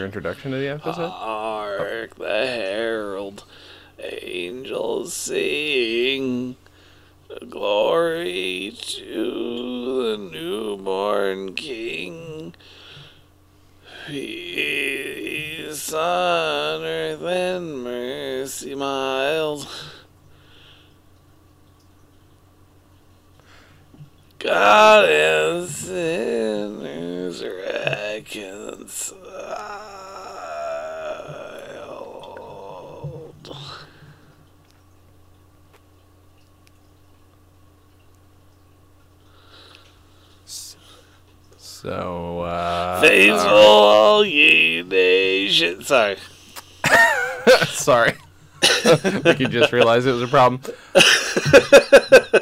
Your introduction to the episode? Hark the herald, angels sing. Glory to the newborn King. Peace on earth and mercy mild. God and sinners reconciled. So, uh, Faithful all ye nations. Sorry. sorry. I you just realized it was a problem.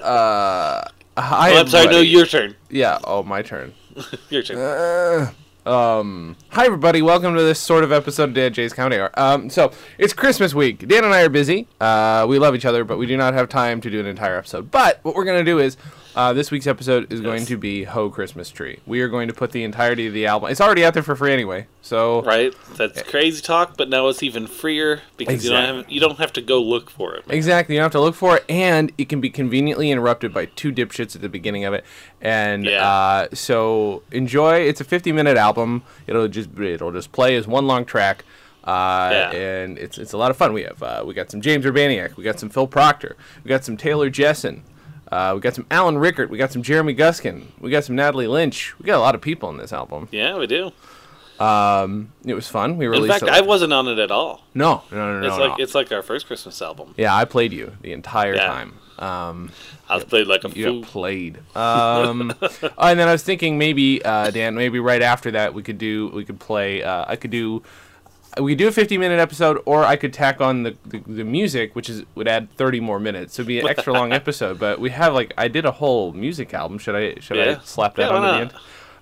Uh, hi, Oh, I'm sorry. No, your turn. Yeah. Oh, my turn. Your turn. Uh, um, hi everybody, welcome to this sort of episode of Dan Jay's Comedy Hour. Um, so it's Christmas week. Dan and I are busy. Uh, we love each other, but we do not have time to do an entire episode. But what we're gonna do is, uh, this week's episode is going to be Ho Christmas Tree. We are going to put the entirety of the album. It's already out there for free anyway. So Right? That's crazy talk, but now it's even freer because you don't have you don't have to go look for it. Exactly. You don't have to look for it, and it can be conveniently interrupted by two dipshits at the beginning of it. And Yeah. uh, so enjoy. It's a 50-minute album. It'll just it'll just play as one long track. Uh, Yeah. and it's it's a lot of fun. We have uh, we got some James Urbaniak, we got some Phil Proctor, we got some Taylor Jessen, uh, we got some Alan Rickert, we got some Jeremy Guskin, we got some Natalie Lynch. We got a lot of people in this album. Yeah, we do. Um, it was fun. We In fact, I wasn't on it at all. no, no, no, no, It's no. like it's like our first Christmas album. yeah, I played you the entire Yeah. time. Um, I was played like a You fool. played. Um, oh, and then I was thinking maybe uh, Dan, maybe right after that we could do we could play. Uh, I could do we do a 50 minute episode, or I could tack on the, the, the music, which is would add 30 more minutes. So it'd be an extra long episode. But we have like I did a whole music album. Should I should I slap that Yeah, onto the end?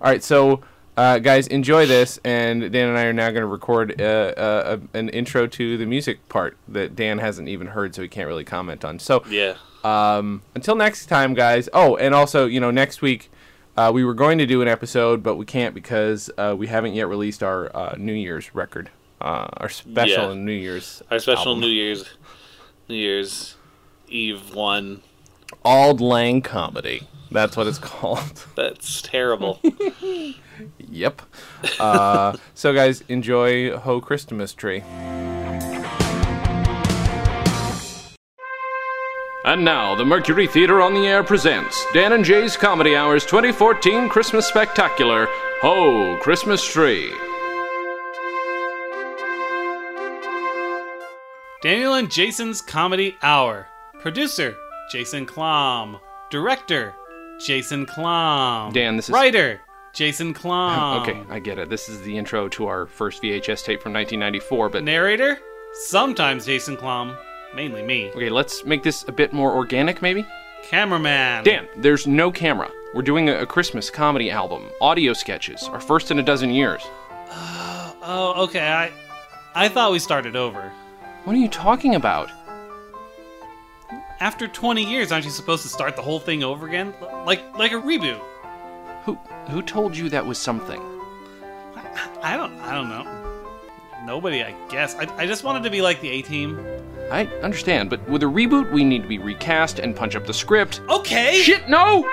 All right, so. Uh, guys, enjoy this, and Dan and I are now going to record uh, uh, a, an intro to the music part that Dan hasn't even heard, so he can't really comment on. So, Yeah. um, until next time, guys. Oh, and also, you know, next week uh, we were going to do an episode, but we can't because uh, we haven't yet released our uh, New Year's record, uh, our special Yeah. New Year's, Our special album. New Year's New Year's Eve one. Auld Lang comedy. That's what it's called. That's terrible. yep. Uh, so, guys, enjoy Ho Christmas Tree. And now, the Mercury Theater on the Air presents Dan and Jay's Comedy Hours 2014 Christmas Spectacular Ho Christmas Tree. Daniel and Jason's Comedy Hour. Producer, Jason Klom. Director, Jason Klom. Dan, this is- Writer, Jason Klom. Okay, I get it. This is the intro to our first VHS tape from 1994, but Narrator, sometimes Jason Klom. Mainly me. okay, let's make this a bit more organic, maybe? Cameraman. Dan, there's no camera. We're doing a, a Christmas comedy album, audio sketches, our first in a dozen years. Oh, okay. I, I thought we started over. What are you talking about? After 20 years, aren't you supposed to start the whole thing over again, like like a reboot? Who who told you that was something? I don't. I don't know. Nobody, I guess. I, I just wanted to be like the A Team. I understand, but with a reboot, we need to be recast and punch up the script. Okay. Shit, no!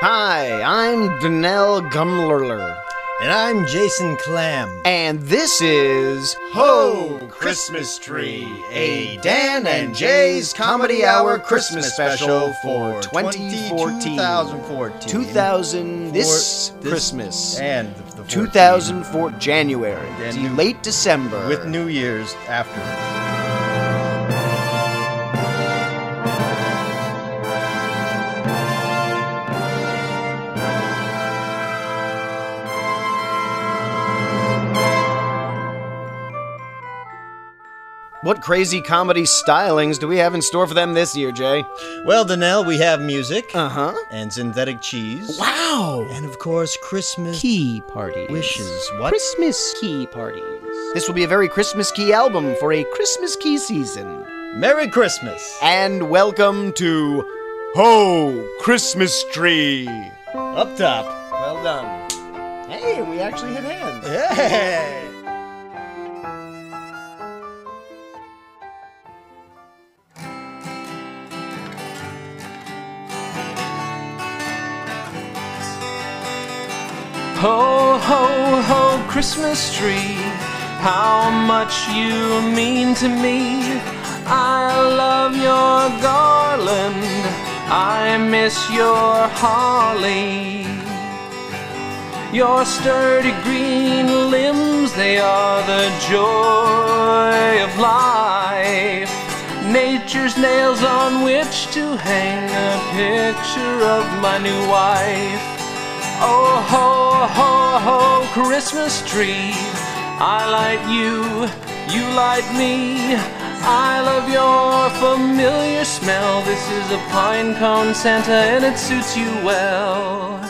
Hi, I'm Danelle Gumlerler. And I'm Jason Clam. And this is Ho Christmas Tree, a Dan and Jay's Comedy Hour Christmas special for 2014. 2014. 2000 this, For this Christmas. and the 14, 2004 January And late December. with New Year's after. What crazy comedy stylings do we have in store for them this year, Jay? Well, Danelle, we have music Uh-huh. and synthetic cheese. Wow. And of course, Christmas key parties. wishes. What? Christmas key parties. This will be a very Christmas key album for a Christmas key season. Merry Christmas! And welcome to Ho Christmas Tree. Up top. Well done. Hey, we actually hit hands. Hey! Ho, ho, ho, Christmas tree. How much you mean to me. I love your garland. I miss your holly. Your sturdy green limbs, they are the joy of life. Nature's nails on which to hang a picture of my new wife. Oh ho ho ho Christmas tree. I light you, you light me. I love your familiar smell. This is a pine cone Santa and it suits you well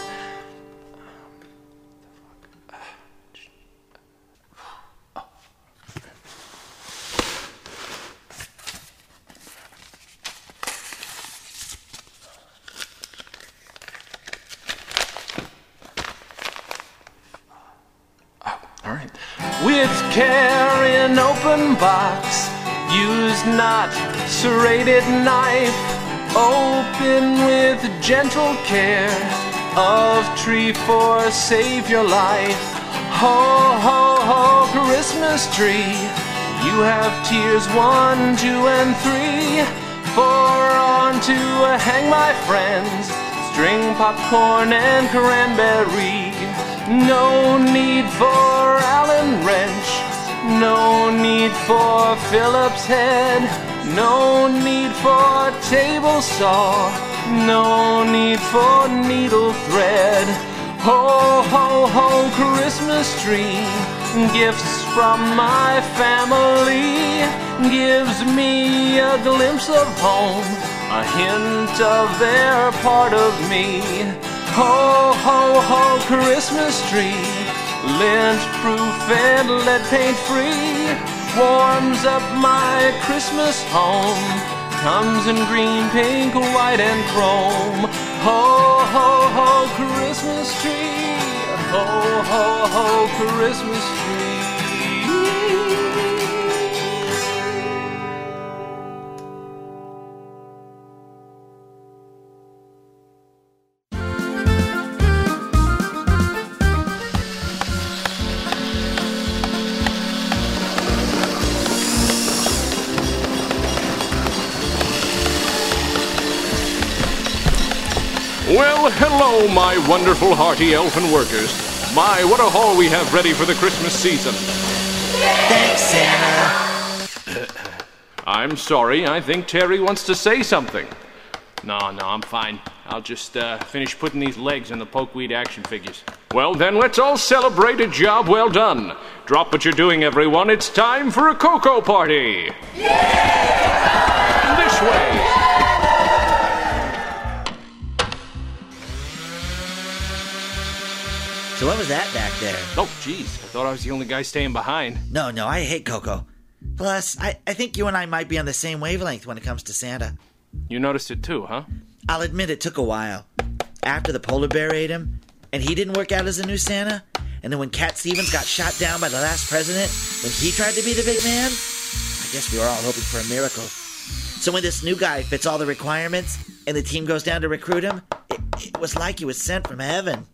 With an open box, use not serrated knife. Open with gentle care of tree for save your life. Ho ho ho, Christmas tree. You have tiers one, two, and three. Four on to hang my friends. String popcorn and cranberry. No need for Allen wrench. No need for Phillips head. No need for table saw. No need for needle thread. Ho ho ho Christmas tree. Gifts from my family gives me a glimpse of home, a hint of their part of me. Ho, ho, ho, Christmas tree, lint proof and lead paint free, warms up my Christmas home. Comes in green, pink, white, and chrome. Ho, ho, ho, Christmas tree. Ho, ho, ho, Christmas tree. Hello, my wonderful hearty elfin workers. My, what a haul we have ready for the Christmas season. Thanks, Santa. I'm sorry, I think Terry wants to say something. No, no, I'm fine. I'll just uh, finish putting these legs in the pokeweed action figures. Well, then let's all celebrate a job well done. Drop what you're doing, everyone. It's time for a cocoa party. This way. So what was that back there? Oh, jeez. I thought I was the only guy staying behind. No, no, I hate Coco. Plus, I, I think you and I might be on the same wavelength when it comes to Santa. You noticed it too, huh? I'll admit it took a while. After the polar bear ate him, and he didn't work out as a new Santa, and then when Cat Stevens got shot down by the last president, when he tried to be the big man, I guess we were all hoping for a miracle. So when this new guy fits all the requirements, and the team goes down to recruit him, it, it was like he was sent from heaven.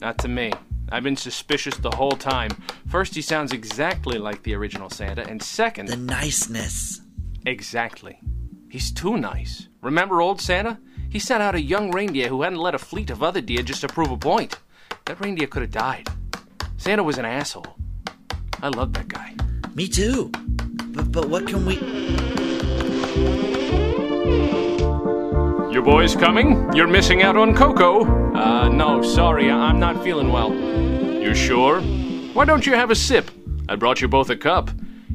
Not to me. I've been suspicious the whole time. First, he sounds exactly like the original Santa, and second, The niceness. exactly. He's too nice. Remember old Santa? He sent out a young reindeer who hadn't led a fleet of other deer just to prove a point. That reindeer could have died. Santa was an asshole. I love that guy. Me too. But, but what can we. You boys coming? You're missing out on Coco. Uh, no, sorry, I- I'm not feeling well. You sure? Why don't you have a sip? I brought you both a cup.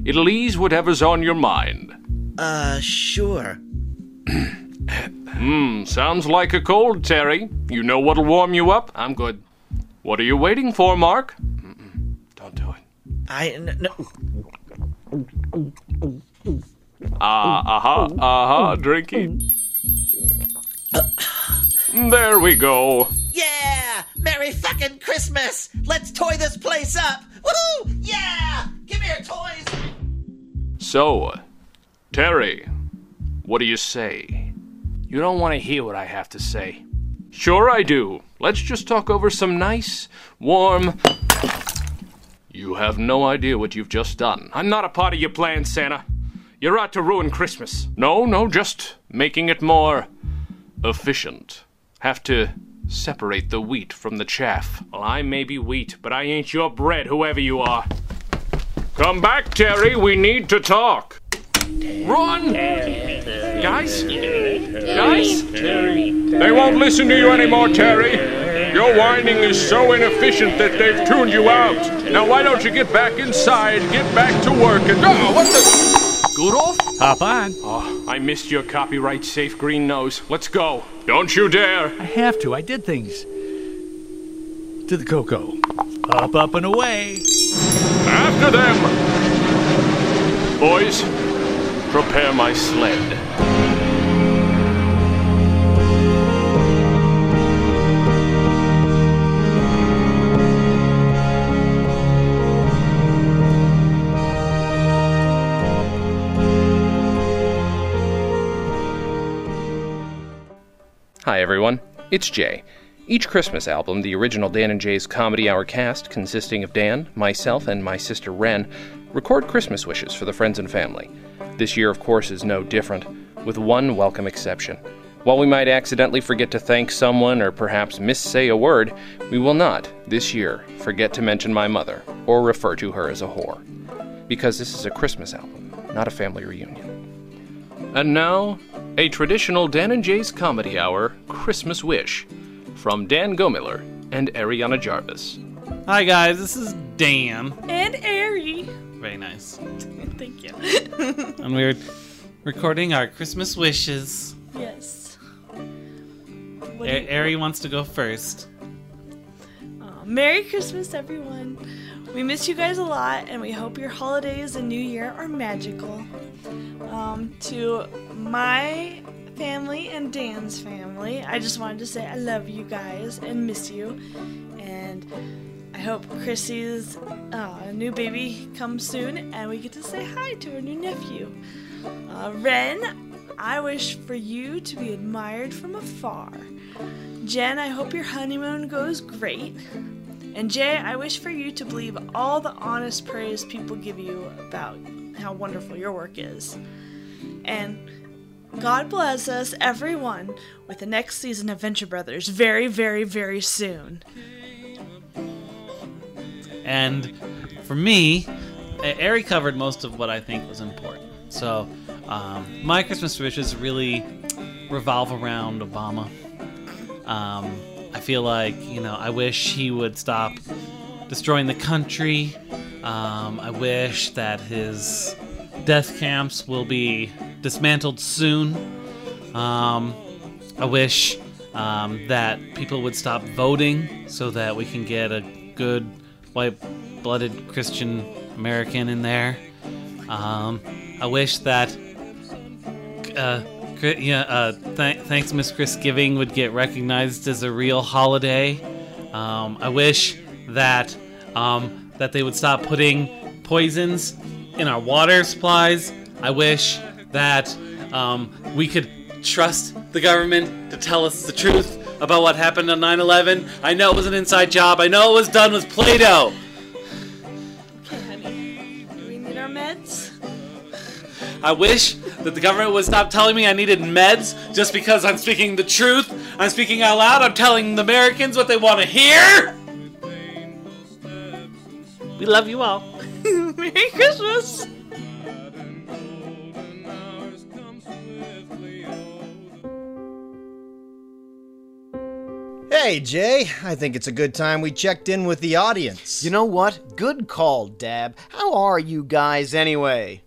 It'll ease whatever's on your mind. Uh, sure. Hmm, sounds like a cold, Terry. You know what'll warm you up? I'm good. What are you waiting for, Mark? Don't do it. I. N- no. Ah, aha, aha, drinking. There we go. Yeah! Merry fucking Christmas! Let's toy this place up! Woohoo! Yeah! Give me your toys! So, Terry, what do you say? You don't want to hear what I have to say. Sure, I do. Let's just talk over some nice, warm. You have no idea what you've just done. I'm not a part of your plan, Santa. You're out to ruin Christmas. No, no, just making it more efficient. Have to separate the wheat from the chaff. Well, I may be wheat, but I ain't your bread, whoever you are. Come back, Terry. We need to talk. Run! Guys? Guys? They won't listen to you anymore, Terry. Your whining is so inefficient that they've tuned you out. Now, why don't you get back inside, get back to work, and. Oh, what the. Rudolph? Hop on. Oh, I missed your copyright safe green nose. Let's go. Don't you dare. I have to. I did things. To the cocoa. Up, up, and away. After them! Boys, prepare my sled. Hi, everyone. It's Jay. Each Christmas album, the original Dan and Jay's Comedy Hour cast, consisting of Dan, myself, and my sister Ren, record Christmas wishes for the friends and family. This year, of course, is no different, with one welcome exception. While we might accidentally forget to thank someone or perhaps missay a word, we will not, this year, forget to mention my mother or refer to her as a whore. Because this is a Christmas album, not a family reunion. And now, a traditional Dan and Jay's Comedy Hour Christmas Wish from Dan Gomiller and Ariana Jarvis. Hi guys, this is Dan. And Ari. Very nice. Thank you. And we're recording our Christmas wishes. yes. What A- you- Ari wants to go first. Aw, Merry Christmas, everyone. We miss you guys a lot, and we hope your holidays and New Year are magical. Um, to my family and Dan's family, I just wanted to say I love you guys and miss you. And I hope Chrissy's uh, new baby comes soon and we get to say hi to her new nephew. Uh, Ren, I wish for you to be admired from afar. Jen, I hope your honeymoon goes great. And Jay, I wish for you to believe all the honest praise people give you about how wonderful your work is. And God bless us, everyone, with the next season of Venture Brothers very, very, very soon. And for me, Ari covered most of what I think was important. So um, my Christmas wishes really revolve around Obama. Um, I feel like, you know, I wish he would stop destroying the country. Um, I wish that his death camps will be dismantled soon. Um, I wish um, that people would stop voting so that we can get a good white blooded Christian American in there. Um, I wish that. Uh, Chri- yeah, uh, th- thanks, Miss Chris Giving would get recognized as a real holiday. Um, I wish that um, that they would stop putting poisons in our water supplies. I wish that um, we could trust the government to tell us the truth about what happened on 9/11. I know it was an inside job. I know it was done with Play-Doh. Okay, honey. Do we need our meds? I wish that the government would stop telling me I needed meds just because I'm speaking the truth. I'm speaking out loud. I'm telling the Americans what they want to hear. We love you all. Merry Christmas! Hey, Jay, I think it's a good time we checked in with the audience. You know what? Good call, Dab. How are you guys anyway?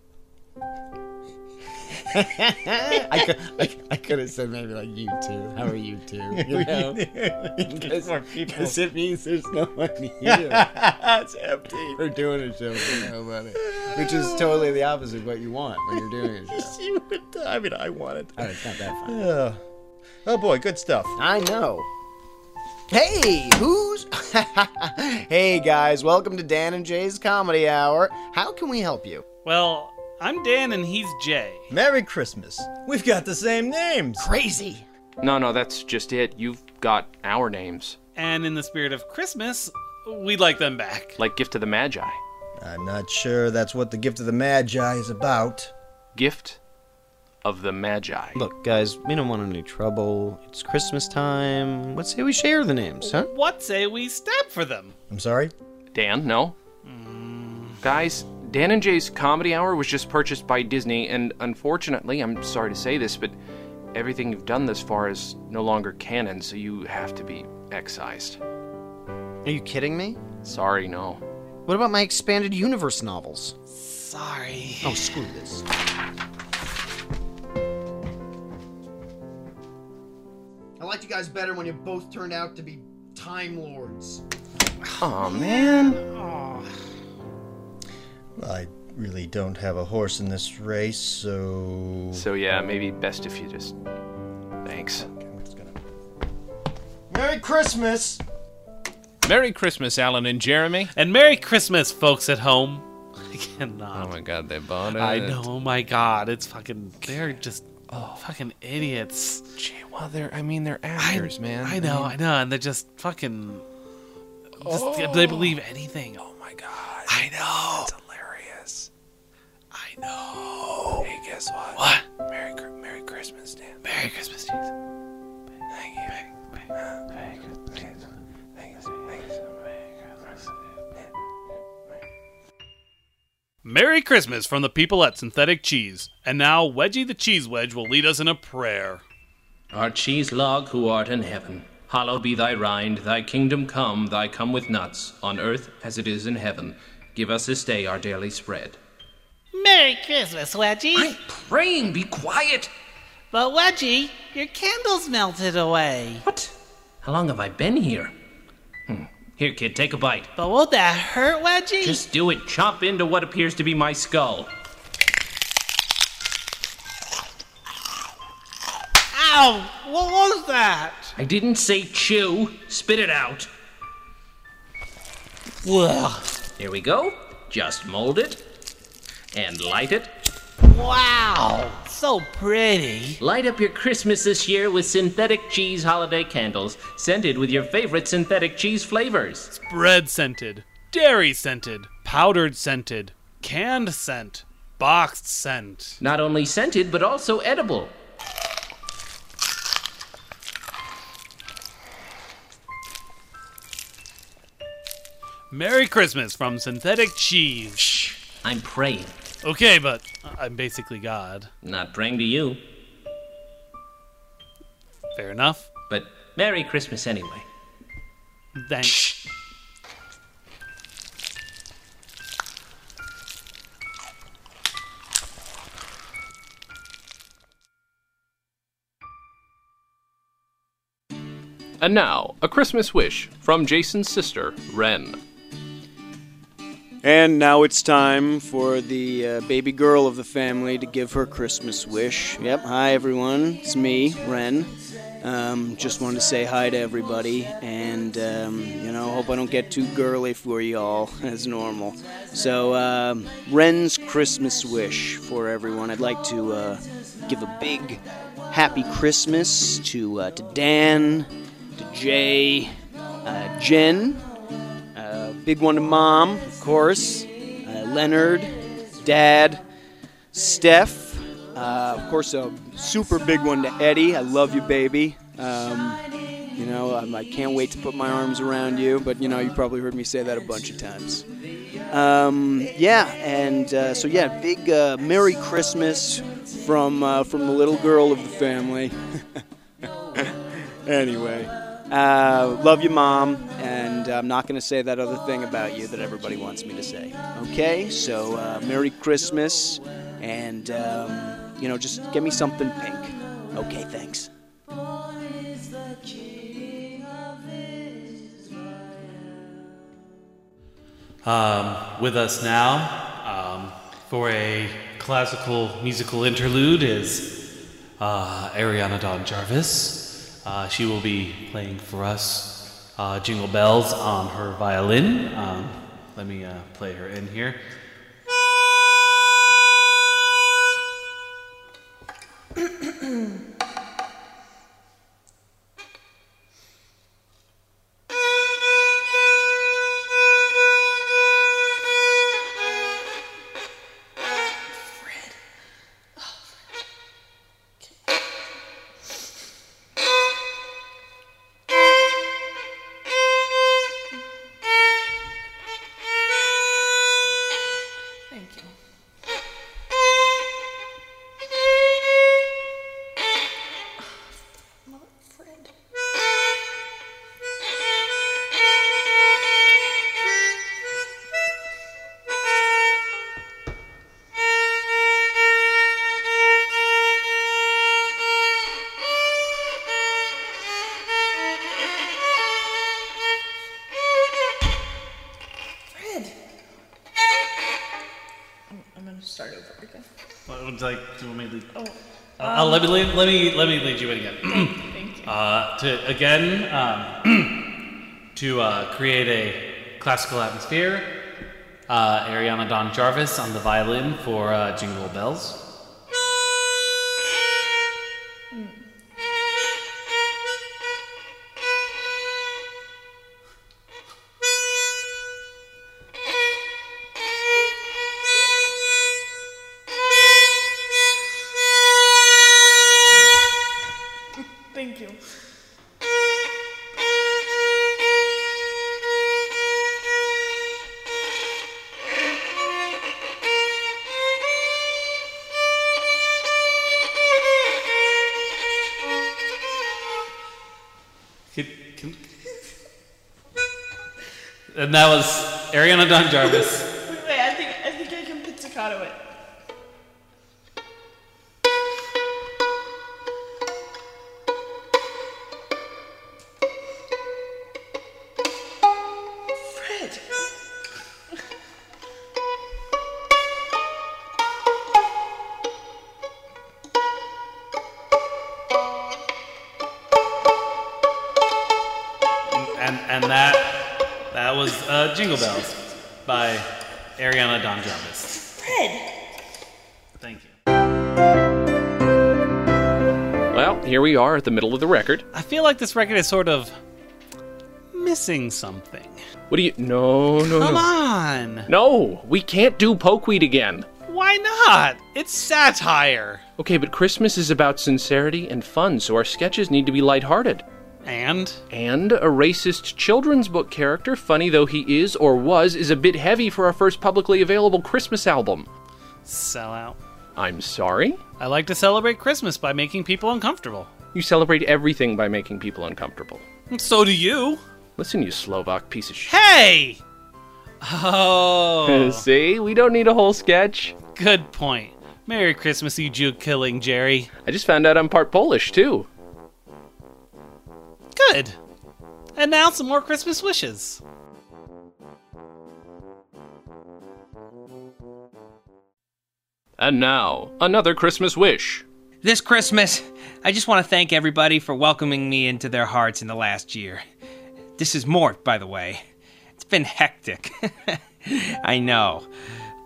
I could, I, I could have said maybe like you two. How are you two? You know, because because it means there's no one here. it's empty. We're doing a show for nobody, which is totally the opposite of what you want when you're doing a show. You would, I mean, I wanted. Oh, it's not that fun. Uh, oh boy, good stuff. I know. Hey, who's? hey guys, welcome to Dan and Jay's Comedy Hour. How can we help you? Well, I'm Dan and he's Jay. Merry Christmas. We've got the same names. Crazy. No, no, that's just it. You've got our names. And in the spirit of Christmas, we'd like them back. Like Gift of the Magi. I'm not sure that's what the gift of the Magi is about. Gift of the Magi. Look, guys, we don't want any trouble. It's Christmas time. Let's say we share the names, huh? What say we stab for them? I'm sorry? Dan, no? Hmm. Guys, Dan and Jay's Comedy Hour was just purchased by Disney, and unfortunately, I'm sorry to say this, but everything you've done thus far is no longer canon, so you have to be excised. Are you kidding me? Sorry, no. What about my expanded universe novels? Sorry. Oh, screw this. I liked you guys better when you both turned out to be Time Lords. Aw, man. I really don't have a horse in this race, so. So, yeah, maybe best if you just. Thanks. Merry Christmas! Merry Christmas, Alan and Jeremy. And Merry Christmas, folks at home. I cannot. Oh my god, they bought it. I know. Oh my god, it's fucking. They're just oh. fucking idiots. Gee, well, they're. I mean, they're actors, man. I know, I know, and they're just fucking. Just, They oh. believe anything. Oh my god. I know. That's hilarious. I know. Hey, guess what? What? Merry, Merry Christmas, Dan. Merry Christmas, Jesus. Thank you. Uh, Merry Christmas. Thank you. Thank you. Merry Christmas. Merry Christmas from the people at Synthetic Cheese. And now, Wedgie the Cheese Wedge will lead us in a prayer. Our cheese log who art in heaven, hallowed be thy rind, thy kingdom come, thy come with nuts, on earth as it is in heaven. Give us this day our daily spread. Merry Christmas, Wedgie. I'm praying, be quiet! But Wedgie, your candles melted away. What? How long have I been here? Hmm. Here, kid, take a bite. But won't that hurt, Wedgie? Just do it. Chop into what appears to be my skull. Ow! What was that? I didn't say chew. Spit it out. Well, Here we go. Just mold it. And light it. wow! So pretty. Light up your Christmas this year with synthetic cheese holiday candles, scented with your favorite synthetic cheese flavors. Bread scented, dairy scented, powdered scented, canned scent, boxed scent. Not only scented, but also edible. Merry Christmas from Synthetic Cheese. I'm praying. Okay, but I'm basically God. Not praying to you, Fair enough. but Merry Christmas anyway. Thanks. And now, a Christmas wish from Jason's sister, Ren. And now it's time for the uh, baby girl of the family to give her Christmas wish. Yep, hi everyone, it's me, Ren. Um, just wanted to say hi to everybody, and um, you know, hope I don't get too girly for y'all as normal. So, um Ren's Christmas wish for everyone. I'd like to uh, give a big happy Christmas to uh, to Dan, to Jay, uh, Jen, big one to Mom, of course, uh, Leonard, Dad, Steph, uh, of course, a super big one to Eddie. I love you, baby. Um, you know, um, I can't wait to put my arms around you, but you know, you probably heard me say that a bunch of times. Um, yeah, and uh, so yeah, big uh, Merry Christmas from uh, from the little girl of the family. anyway, uh, love you, mom, and I'm not going to say that other thing about you that everybody wants me to say. Okay, so uh, Merry Christmas, and um, you know, just give me something pink. Okay, thanks. Um, with us now um, for a classical musical interlude is uh, Ariana Dawn Jarvis. Uh, she will be playing for us uh, Jingle Bells on her violin. Um, let me uh, play her in here. Let me lead, let me let me lead you in again. Thank you. Uh, to again um, to uh, create a classical atmosphere. Uh, Ariana Dawn Jarvis on the violin for uh, Jingle Bells. Thank you. And that was Ariana Dawn Jarvis. The middle of the record. I feel like this record is sort of missing something. What do you? No, no, Come no. on. No, we can't do Pokeweed again. Why not? It's satire. Okay, but Christmas is about sincerity and fun, so our sketches need to be lighthearted. And? And a racist children's book character, funny though he is or was, is a bit heavy for our first publicly available Christmas album. Sell out. I'm sorry? I like to celebrate Christmas by making people uncomfortable. You celebrate everything by making people uncomfortable. So do you. Listen, you Slovak piece of shit. Hey! Oh. See, we don't need a whole sketch. Good point. Merry Christmas, you Jew killing Jerry. I just found out I'm part Polish, too. Good. And now some more Christmas wishes. And now, another Christmas wish. This Christmas, I just want to thank everybody for welcoming me into their hearts in the last year. This is Mort, by the way. It's been hectic. I know.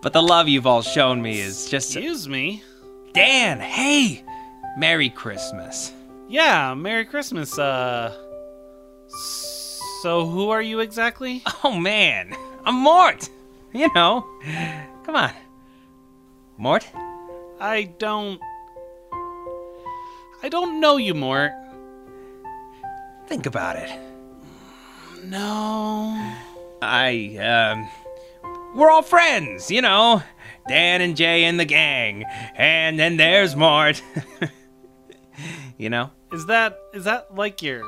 But the love you've all shown me is just. Excuse me? Dan, hey! Merry Christmas. Yeah, Merry Christmas, uh. So, who are you exactly? Oh, man. I'm Mort! You know. Come on. Mort? I don't. I don't know you, Mort. Think about it. No. I, um. We're all friends, you know. Dan and Jay and the gang. And then there's Mort. you know? Is that is that like your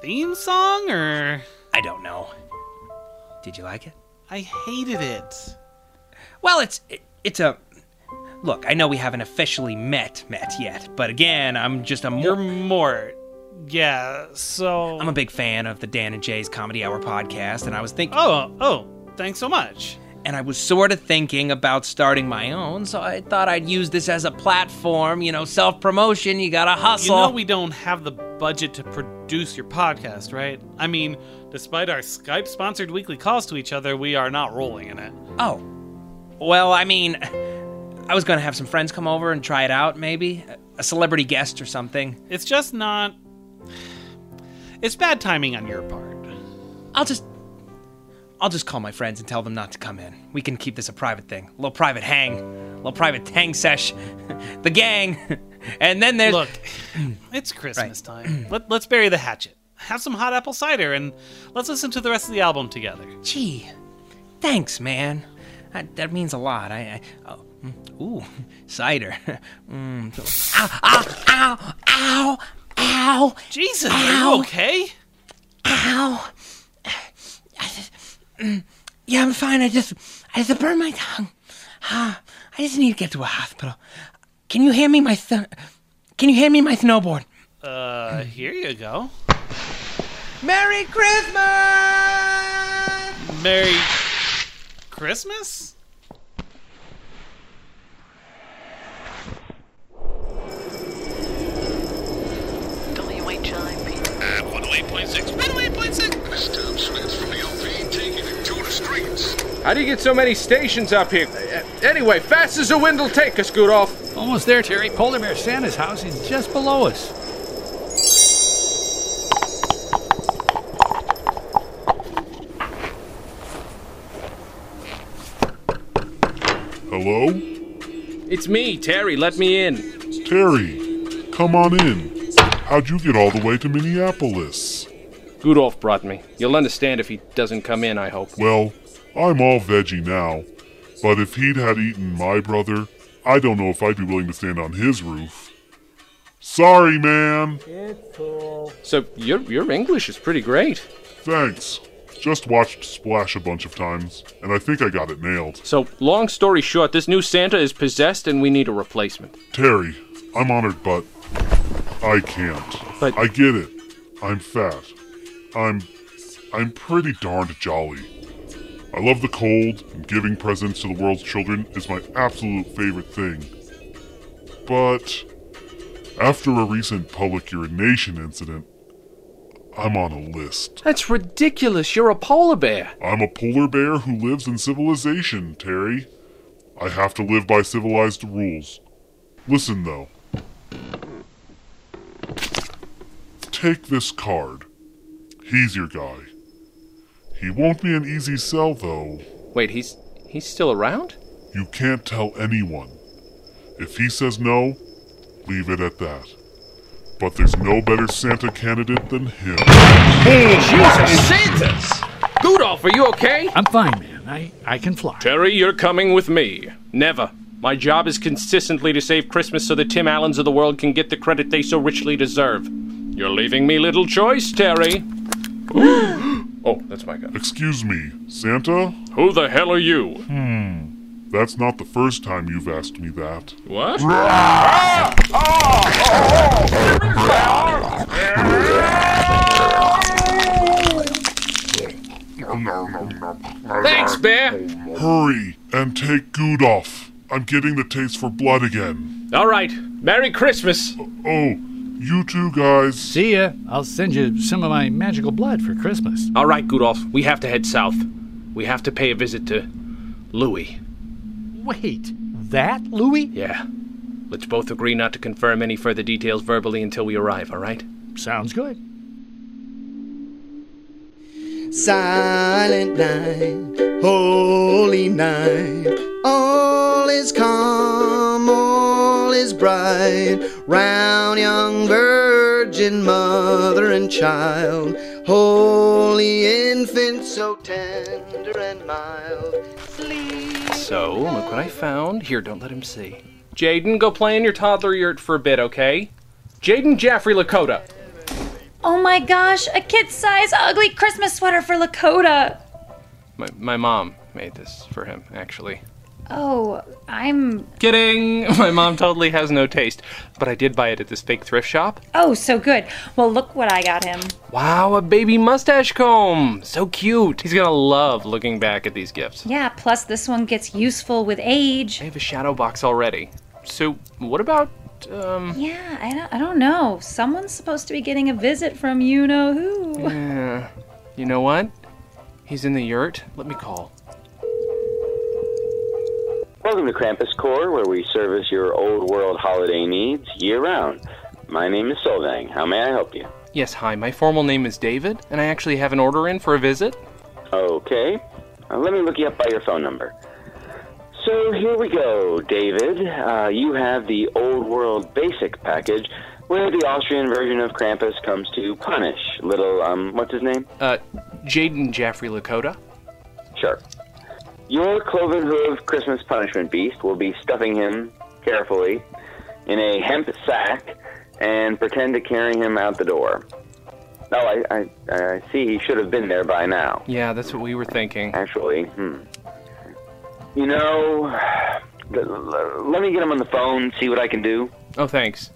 theme song or I don't know. Did you like it? I hated it. Well, it's it, it's a Look, I know we haven't officially met met yet, but again, I'm just a more Mort. Yeah, so I'm a big fan of the Dan and Jay's Comedy Hour podcast, and I was thinking Oh, oh, thanks so much. and I was sort of thinking about starting my own, so I thought I'd use this as a platform. You know, self promotion, you gotta hustle. You know we don't have the budget to produce your podcast, right? I mean, despite our Skype sponsored weekly calls to each other, we are not rolling in it. Oh. Well, I mean, I was gonna have some friends come over and try it out, maybe. A celebrity guest or something. It's just not. It's bad timing on your part. I'll just. I'll just call my friends and tell them not to come in. We can keep this a private thing. A little private hang. A little private tang sesh. the gang. and then there's. Look, it's Christmas time. Let, let's bury the hatchet. Have some hot apple cider and let's listen to the rest of the album together. Gee, thanks, man. That, that means a lot. I. I oh, ooh, cider. mm. Ow, ow, ow, ow, ow. Jesus, ow, are you okay? Ow. Mm, Yeah, I'm fine. I just, I just burned my tongue. Ah, I just need to get to a hospital. Can you hand me my th- Can you hand me my snowboard? Uh, here you go. Merry Christmas! Merry Christmas? WHIP. At 108.6. 108.6. This is Tom Smith from the LP taking it to the streets. How do you get so many stations up here? Anyway, fast as the wind will take us, Gudolf. Almost there, Terry. Polar Bear Santa's house is just below us. Hello? It's me, Terry. Let me in. Terry, come on in. How'd you get all the way to Minneapolis? Gudolf brought me. You'll understand if he doesn't come in, I hope. Well, I'm all veggie now, but if he'd had eaten my brother, I don't know if I'd be willing to stand on his roof. Sorry, man. It's cool. So your your English is pretty great. Thanks. Just watched Splash a bunch of times, and I think I got it nailed. So, long story short, this new Santa is possessed and we need a replacement. Terry, I'm honored, but I can't. But- I get it. I'm fat. I'm I'm pretty darned jolly. I love the cold, and giving presents to the world's children is my absolute favorite thing. But after a recent public urination incident, I'm on a list. That's ridiculous. You're a polar bear. I'm a polar bear who lives in civilization, Terry. I have to live by civilized rules. Listen, though. Take this card. He's your guy. He won't be an easy sell, though. Wait, he's he's still around? You can't tell anyone. If he says no, leave it at that. But there's no better Santa candidate than him. Hey, Jesus, Santas! Gudolf, are you okay? I'm fine, man. I, I can fly. Terry, you're coming with me. Never. My job is consistently to save Christmas so the Tim Allens of the world can get the credit they so richly deserve. You're leaving me little choice, Terry. oh, that's my gun. Excuse me, Santa? Who the hell are you? Hmm. That's not the first time you've asked me that. What? Thanks, Bear. Hurry and take Gudolf. I'm getting the taste for blood again. All right. Merry Christmas. Oh, you two guys. See ya. I'll send you some of my magical blood for Christmas. All right, Gudolf. We have to head south. We have to pay a visit to Louis. Wait, that, Louis? Yeah. Let's both agree not to confirm any further details verbally until we arrive, all right? Sounds good. Silent night, holy night, all is calm, all is bright. Round young virgin mother and child, holy infant, so tender and mild. So, look what I found. Here, don't let him see. Jaden, go play in your toddler yurt for a bit, okay? Jaden Jaffrey Lakota. Oh my gosh, a kid size ugly Christmas sweater for Lakota. My, my mom made this for him, actually. Oh, I'm. Kidding! My mom totally has no taste, but I did buy it at this fake thrift shop. Oh, so good. Well, look what I got him. Wow, a baby mustache comb! So cute! He's gonna love looking back at these gifts. Yeah, plus this one gets useful with age. I have a shadow box already. So, what about, um. Yeah, I don't, I don't know. Someone's supposed to be getting a visit from you know who. Yeah. You know what? He's in the yurt. Let me call. Welcome to Krampus Core, where we service your old world holiday needs year round. My name is Solvang. How may I help you? Yes, hi. My formal name is David, and I actually have an order in for a visit. Okay. Uh, let me look you up by your phone number. So here we go, David. Uh, you have the Old World Basic package, where the Austrian version of Krampus comes to punish little, um, what's his name? Uh, Jaden Jaffrey Lakota. Sure. Your cloven hoof Christmas punishment beast will be stuffing him carefully in a hemp sack and pretend to carry him out the door. Oh, I, I, I see he should have been there by now. Yeah, that's what we were thinking. Actually, hmm. You know, let me get him on the phone, see what I can do. Oh, thanks.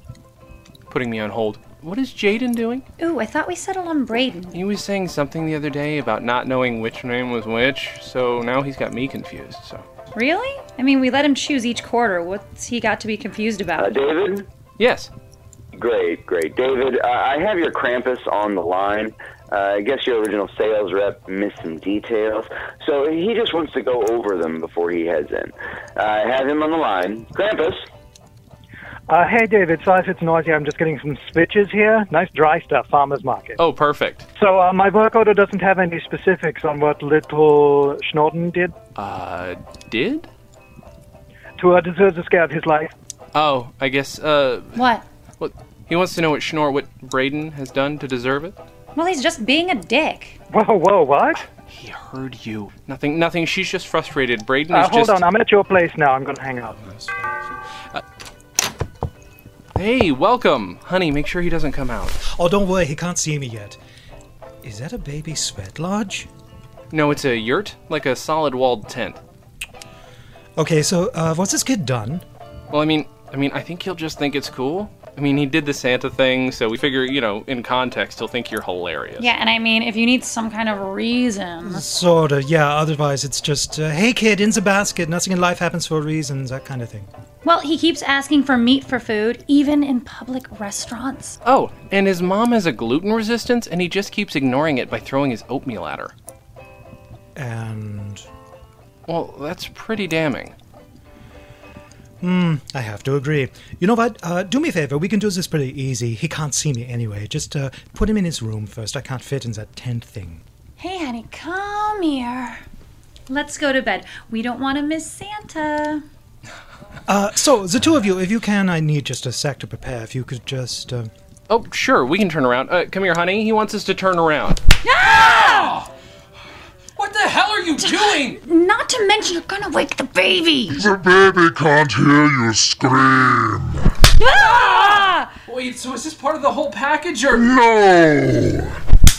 Putting me on hold. What is Jaden doing? Ooh, I thought we settled on Braden. He was saying something the other day about not knowing which name was which, so now he's got me confused, so. Really? I mean, we let him choose each quarter. What's he got to be confused about? Uh, David? Yes. Great, great. David, uh, I have your Krampus on the line. Uh, I guess your original sales rep missed some details, so he just wants to go over them before he heads in. Uh, I have him on the line. Krampus? Uh, hey, David. Sorry if it's noisy. I'm just getting some switches here. Nice dry stuff, farmer's market. Oh, perfect. So uh, my work order doesn't have any specifics on what little Schnorton did Uh, did? to uh, deserve the scare of his life. Oh, I guess, uh, What? what? He wants to know what Schnorr, what Braden has done to deserve it? Well, he's just being a dick. Whoa, whoa, what? He heard you. Nothing, nothing. She's just frustrated. Braden Uh, is hold just. on, I'm at your place now. I'm gonna hang up. Hey, welcome. Honey, make sure he doesn't come out. Oh, don't worry, he can't see me yet. Is that a baby sweat lodge? No, it's a yurt, like a solid walled tent. Okay, so uh, what's this kid done? Well, I mean, I mean, I think he'll just think it's cool. I mean, he did the Santa thing, so we figure, you know, in context, he'll think you're hilarious. Yeah, and I mean, if you need some kind of reason. Sorta, yeah. Otherwise, it's just, uh, hey kid, in the basket. Nothing in life happens for reasons. That kind of thing. Well, he keeps asking for meat for food, even in public restaurants. Oh, and his mom has a gluten resistance, and he just keeps ignoring it by throwing his oatmeal at her. And Well, that's pretty damning. Hmm, I have to agree. You know what? Uh, do me a favor. We can do this pretty easy. He can't see me anyway. Just uh, put him in his room first. I can't fit in that tent thing. Hey, honey, come here. Let's go to bed. We don't want to miss Santa. Uh, so the two of you, if you can, I need just a sec to prepare. If you could just. Uh... Oh, sure, we can turn around. Uh, come here, honey. He wants us to turn around. Ah! You doing? Not to mention, you're gonna wake the baby. The baby can't hear you scream. Ah! Wait, so is this part of the whole package, or No!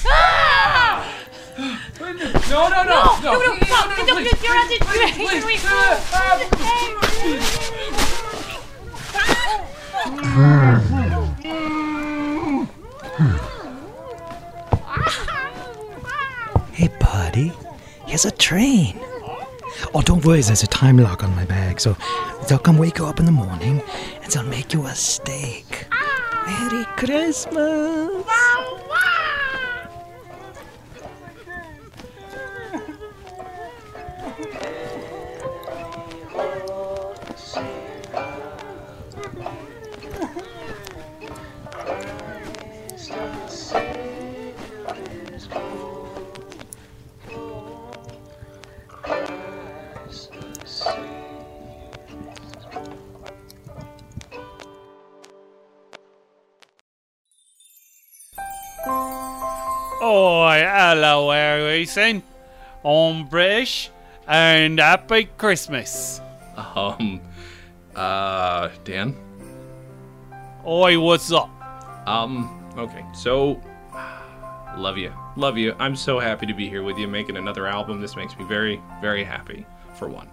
Ah! No, no, no, no, no, no, no, stop. No, no, you're not to- Please, Wait, Hey, buddy. Here's a train. Oh, don't worry, there's a time lock on my bag, so they'll come wake you up in the morning and they'll make you a steak. Merry Christmas! Oh, hello, everything. I'm British, and happy Christmas. Um, uh, Dan? Oi, what's up? Um, okay, so. Love you. Love you. I'm so happy to be here with you making another album. This makes me very, very happy, for one.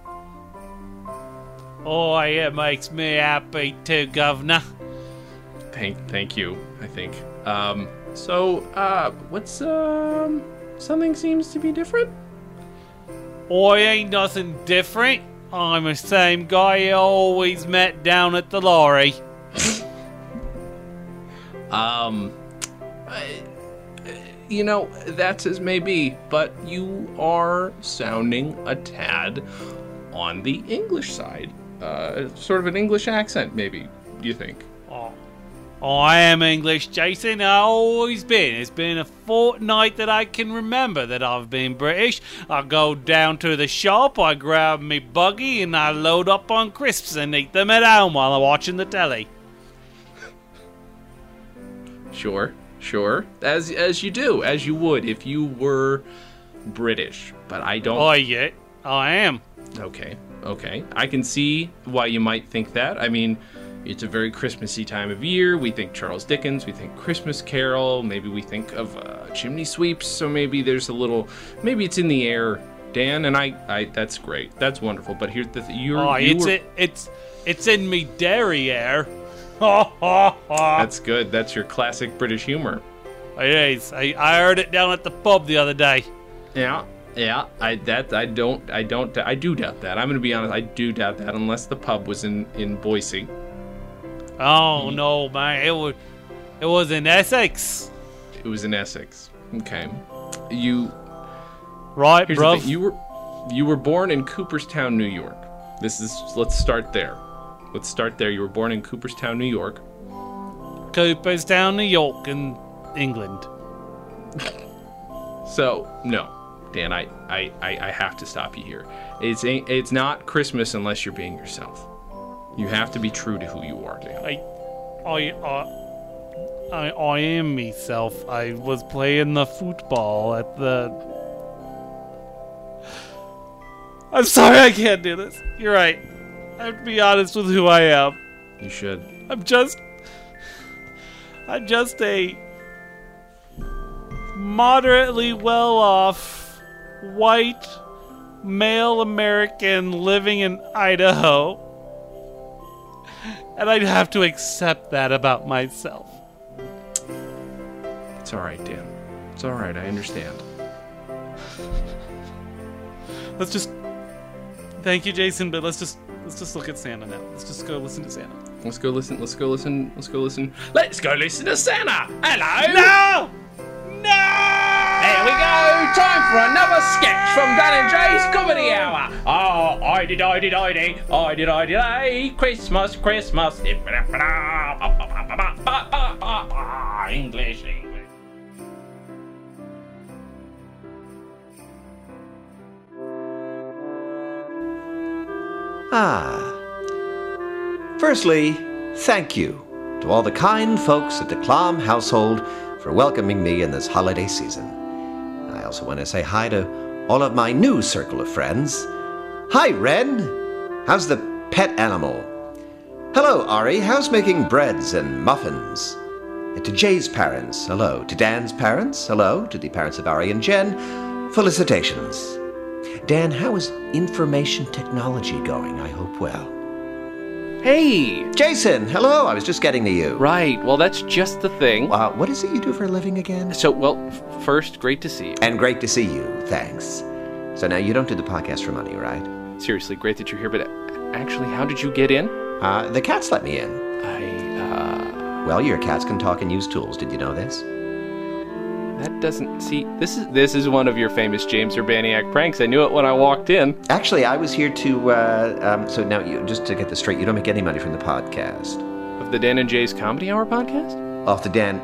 Oh, it makes me happy too, Governor. Thank, thank you. I think. Um, so, uh, what's um, something seems to be different. I ain't nothing different. I'm the same guy you always met down at the lorry. Um, I- you know, that's as may be, but you are sounding a tad on the English side. Uh, sort of an English accent, maybe. Do you think? I am English, Jason. I always been. It's been a fortnight that I can remember that I've been British. I go down to the shop, I grab me buggy, and I load up on crisps and eat them at home while I'm watching the telly. Sure, sure. As as you do, as you would if you were British. But I don't. Oh, yeah, I am. Okay, okay. I can see why you might think that. I mean, it's a very Christmassy time of year. We think Charles Dickens, we think Christmas Carol, maybe we think of uh, chimney sweeps, so maybe there's a little, maybe it's in the air, Dan, and I, I that's great. That's wonderful. But here's the thing. You're, Oh, you it's were- it, it's it's in me derriere. Ha ha ha. That's good. That's your classic British humor. It is. I, I heard it down at the pub the other day. Yeah, yeah. I that I don't I don't I do doubt that. I'm gonna be honest. I do doubt that unless the pub was in in Boise. Oh mm-hmm. no, man! It was it was in Essex. It was in Essex. Okay. You right, Here's the bruv. thing. You were you were born in Cooperstown, New York. This is let's start there. Let's start there. You were born in Cooperstown, New York. Cooperstown, New York, in England. So no, Dan, I I, I, I have to stop you here. It's it's not Christmas unless you're being yourself. You have to be true to who you are, Dan. I, I, I, I, I am myself. I was playing the football at the. I'm sorry, I can't do this. You're right. I have to be honest with who I am. You should. I'm just. I'm just a moderately well off white male American living in Idaho. And I'd have to accept that about myself. It's all right, Dan. It's all right. I understand. Let's just thank you, Jason, but let's just let's just look at Santa now. Let's just go listen to Santa. Let's go listen. Let's go listen. Let's go listen. Let's go listen to Santa. Hello. No. There we go. Time for another sketch from Dan and Jay's Comedy Hour. Oh, I did, I did, I did, I did, I did, I Christmas, Christmas. English, English. Ah. Firstly, thank you to all the kind folks at the Clom household for welcoming me in this holiday season. I also want to say hi to all of my new circle of friends. Hi, Ren. How's the pet animal? Hello, Ari. How's making breads and muffins? And to Jay's parents, hello. To Dan's parents, hello. To the parents of Ari and Jen, felicitations. Dan, how is information technology going? I hope well. Hey! Jason, hello. I was just getting to you. Right. Well, that's just the thing. Uh, what is it you do for a living again? So, well, f- first, great to see you. And great to see you. Thanks. So now you don't do the podcast for money, right? Seriously, great that you're here, but uh, actually, how did you get in? Uh, the cats let me in. I, uh. Well, your cats can talk and use tools. Did you know this? That doesn't see. This is this is one of your famous James Urbaniak pranks. I knew it when I walked in. Actually, I was here to. Uh, um, so now, you, just to get this straight, you don't make any money from the podcast. Of the Dan and Jay's Comedy Hour podcast? Off the Dan.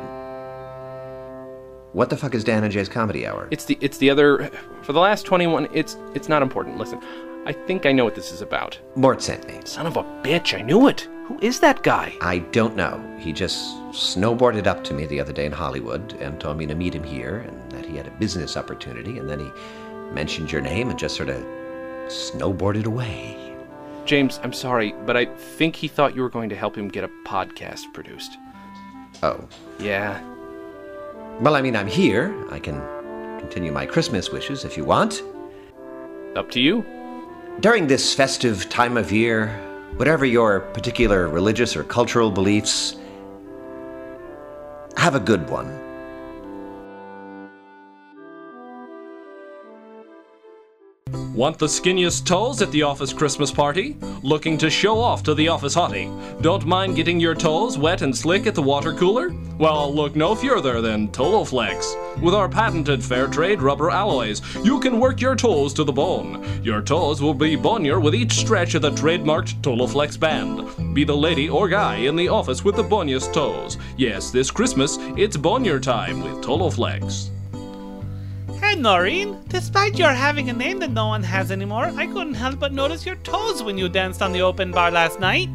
What the fuck is Dan and Jay's Comedy Hour? It's the it's the other. For the last twenty one, it's it's not important. Listen, I think I know what this is about. Mort sent me. Son of a bitch! I knew it. Who is that guy? I don't know. He just snowboarded up to me the other day in Hollywood and told me to meet him here and that he had a business opportunity, and then he mentioned your name and just sort of snowboarded away. James, I'm sorry, but I think he thought you were going to help him get a podcast produced. Oh. Yeah. Well, I mean, I'm here. I can continue my Christmas wishes if you want. Up to you. During this festive time of year, whatever your particular religious or cultural beliefs, have a good one. Want the skinniest toes at the office Christmas party? Looking to show off to the office hottie? Don't mind getting your toes wet and slick at the water cooler? Well, look no further than Toloflex. With our patented fair trade rubber alloys, you can work your toes to the bone. Your toes will be bonier with each stretch of the trademarked Toloflex band. Be the lady or guy in the office with the boniest toes. Yes, this Christmas, it's bonier time with Toloflex. Hey, Noreen. Despite your having a name that no one has anymore, I couldn't help but notice your toes when you danced on the open bar last night.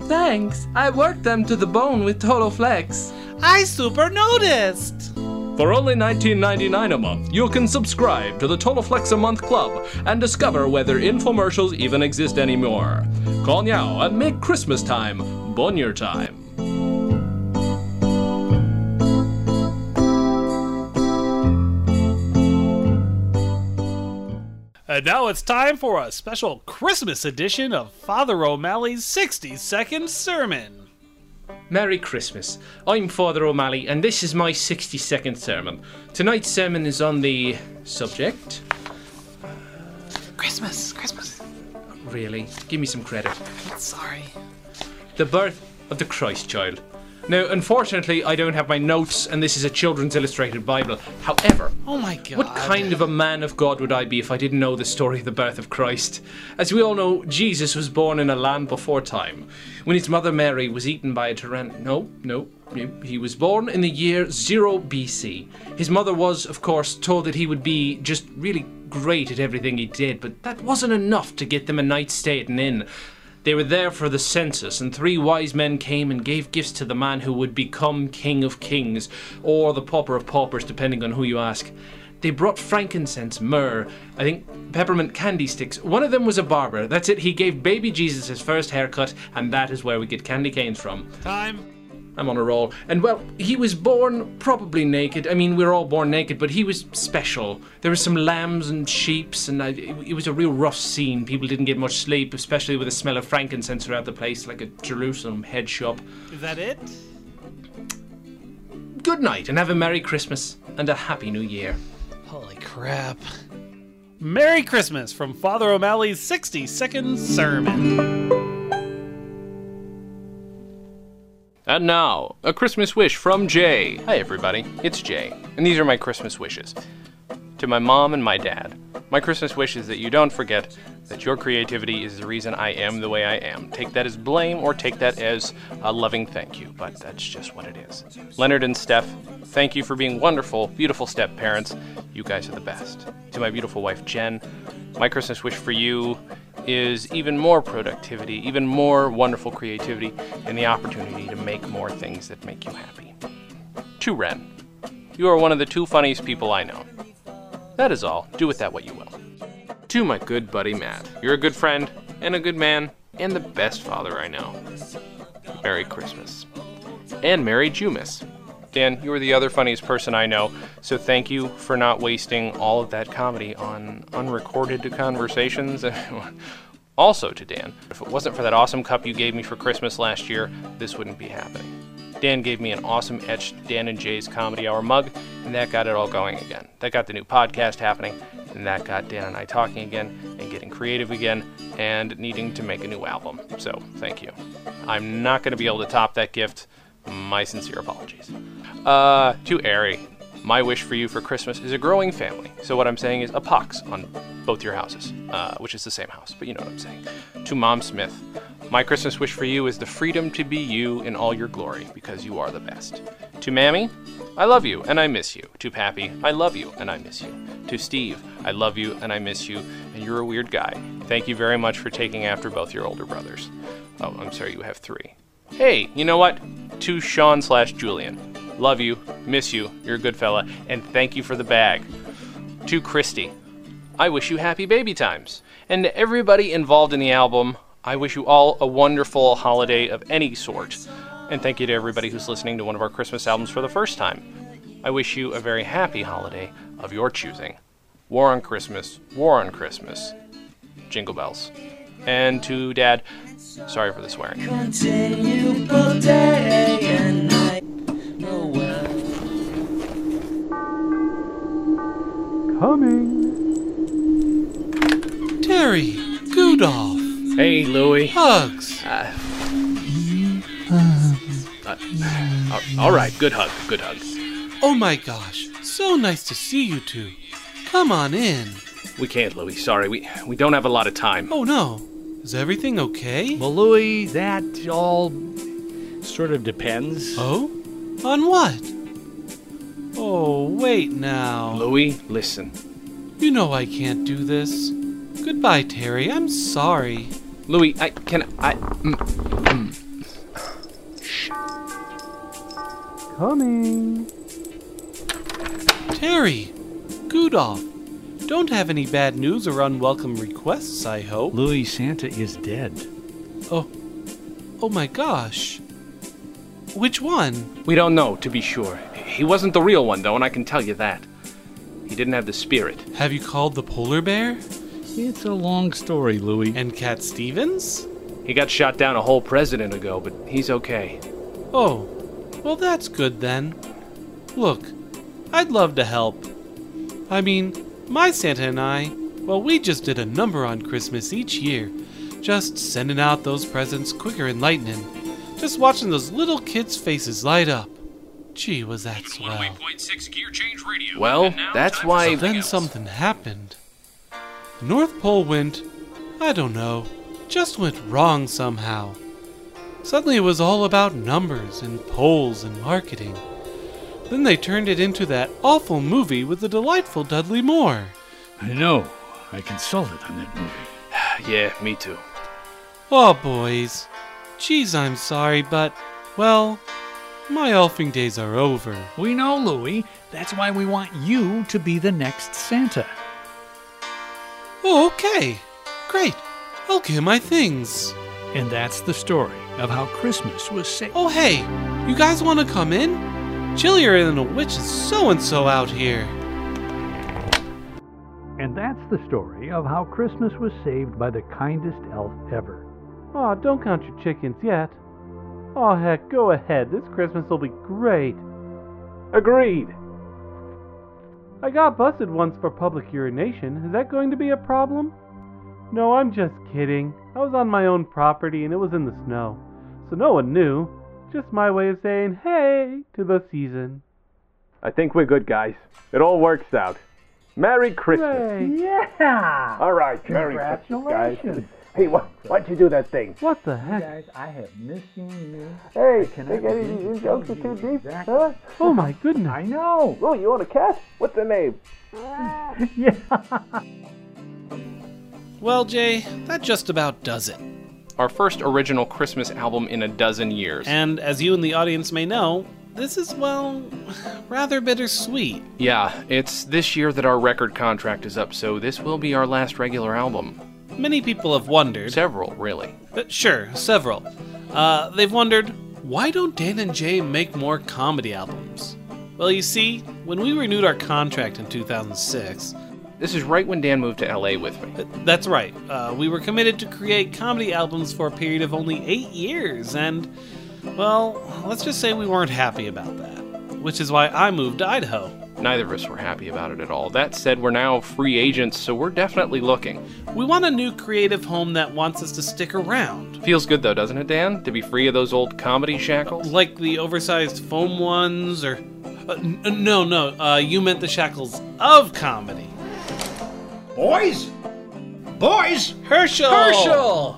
Thanks. I worked them to the bone with Toloflex. I super noticed. For only $19.99 a month, you can subscribe to the Toloflex a Month Club and discover whether infomercials even exist anymore. Call now and make Christmas time bonier time. And now it's time for a special Christmas edition of Father O'Malley's 60 Second Sermon. Merry Christmas. I'm Father O'Malley, and this is my 60 second sermon. Tonight's sermon is on the subject. Christmas, Christmas. Really? Give me some credit. Sorry. The birth of the Christ child. Now, unfortunately, I don't have my notes, and this is a children's illustrated Bible. However, Oh my god. what kind of a man of God would I be if I didn't know the story of the birth of Christ? As we all know, Jesus was born in a land before time, when his mother Mary was eaten by a tyrann. No, no. He was born in the year 0 BC. His mother was, of course, told that he would be just really great at everything he did, but that wasn't enough to get them a night's stay at an inn. They were there for the census, and three wise men came and gave gifts to the man who would become King of Kings, or the pauper of paupers, depending on who you ask. They brought frankincense, myrrh, I think peppermint candy sticks. One of them was a barber. That's it, he gave baby Jesus his first haircut, and that is where we get candy canes from. Time. I'm on a roll. And well, he was born probably naked. I mean, we're all born naked, but he was special. There were some lambs and sheeps, and I, it, it was a real rough scene. People didn't get much sleep, especially with the smell of frankincense throughout the place, like a Jerusalem head shop. Is that it? Good night, and have a Merry Christmas and a Happy New Year. Holy crap. Merry Christmas from Father O'Malley's 60 Second Sermon. And now, a Christmas wish from Jay. Hi, everybody. It's Jay, and these are my Christmas wishes. To my mom and my dad, my Christmas wish is that you don't forget that your creativity is the reason I am the way I am. Take that as blame or take that as a loving thank you, but that's just what it is. Leonard and Steph, thank you for being wonderful, beautiful step parents. You guys are the best. To my beautiful wife, Jen, my Christmas wish for you is even more productivity, even more wonderful creativity, and the opportunity to make more things that make you happy. To Ren, you are one of the two funniest people I know. That is all. Do with that what you will. To my good buddy Matt, you're a good friend, and a good man, and the best father I know. Merry Christmas. And Merry Jumas. Dan, you are the other funniest person I know, so thank you for not wasting all of that comedy on unrecorded conversations. also to Dan, if it wasn't for that awesome cup you gave me for Christmas last year, this wouldn't be happening. Dan gave me an awesome etched Dan and Jay's Comedy Hour mug, and that got it all going again. That got the new podcast happening, and that got Dan and I talking again and getting creative again and needing to make a new album. So, thank you. I'm not going to be able to top that gift. My sincere apologies. Uh, to Ari, my wish for you for Christmas is a growing family. So what I'm saying is a pox on both your houses, uh, which is the same house, but you know what I'm saying. To Mom Smith, my Christmas wish for you is the freedom to be you in all your glory, because you are the best. To Mammy, I love you and I miss you. To Pappy, I love you and I miss you. To Steve, I love you and I miss you, and you're a weird guy. Thank you very much for taking after both your older brothers. Oh, I'm sorry, you have three. Hey, you know what? To Sean slash Julian. Love you, miss you, you're a good fella, and thank you for the bag. To Christy, I wish you happy baby times. And to everybody involved in the album, I wish you all a wonderful holiday of any sort. And thank you to everybody who's listening to one of our Christmas albums for the first time. I wish you a very happy holiday of your choosing. War on Christmas, War on Christmas. Jingle bells. And to Dad, sorry for the swearing. Continue both day and night. No well. Coming. Terry, Gudolph. Hey, Louie. Hugs. Uh, uh, all right, good hug, good hug. Oh my gosh, so nice to see you two. Come on in. We can't, Louie. Sorry, we we don't have a lot of time. Oh no. Is everything okay? Well, Louis, that all sort of depends. Oh? On what? Oh, wait now. Louis, listen. You know I can't do this. Goodbye, Terry. I'm sorry. Louis, I can I. Mm, mm. Coming. Terry, Gudolph, don't have any bad news or unwelcome requests, I hope. Louis, Santa is dead. Oh, oh my gosh. Which one? We don't know, to be sure. He wasn't the real one, though, and I can tell you that. He didn't have the spirit. Have you called the polar bear? It's a long story, Louis. And Cat Stevens? He got shot down a whole president ago, but he's okay. Oh, well, that's good then. Look, I'd love to help. I mean, my Santa and I, well, we just did a number on Christmas each year. Just sending out those presents quicker and lightning. Just watching those little kids' faces light up. Gee, was that swell. Well, that's why. So then something happened. The North Pole went, I don't know, just went wrong somehow. Suddenly it was all about numbers and polls and marketing. Then they turned it into that awful movie with the delightful Dudley Moore. I know. I consulted on that movie. yeah, me too. Oh, boys. Geez, I'm sorry, but, well, my elfing days are over. We know, Louis. That's why we want you to be the next Santa. Oh, okay. Great. I'll get my things. And that's the story of how Christmas was saved. Oh, hey, you guys want to come in? Chillier than a witch is so and so out here. And that's the story of how Christmas was saved by the kindest elf ever. Aw, oh, don't count your chickens yet. Oh, heck, go ahead. This Christmas will be great. Agreed. I got busted once for public urination. Is that going to be a problem? No, I'm just kidding. I was on my own property and it was in the snow. So no one knew. Just my way of saying hey to the season. I think we're good, guys. It all works out. Merry Christmas. Hooray. Yeah! All right, Merry Christmas, guys. Congratulations. Hey, why, why'd you do that thing? What the heck? Guys, I have missed you. Hey, can I think cannot any of begin these jokes are too deep, exactly- huh? Oh my goodness. I know. Oh, you want a cat? What's the name? yeah. Well, Jay, that just about does it. Our first original Christmas album in a dozen years. And as you and the audience may know, this is, well, rather bittersweet. Yeah, it's this year that our record contract is up, so this will be our last regular album. Many people have wondered. Several, really. Uh, sure, several. Uh, they've wondered why don't Dan and Jay make more comedy albums? Well, you see, when we renewed our contract in 2006, This is right when Dan moved to LA with me. uh, that's right, uh, we were committed to create comedy albums for a period of only eight years, and, well, let's just say we weren't happy about that. Which is why I moved to Idaho. Neither of us were happy about it at all. That said, we're now free agents, so we're definitely looking. We want a new creative home that wants us to stick around. Feels good though, doesn't it, Dan? To be free of those old comedy shackles? Like the oversized foam ones, or. Uh, n- no, no, uh, you meant the shackles of comedy. Boys? Boys? Herschel! Herschel!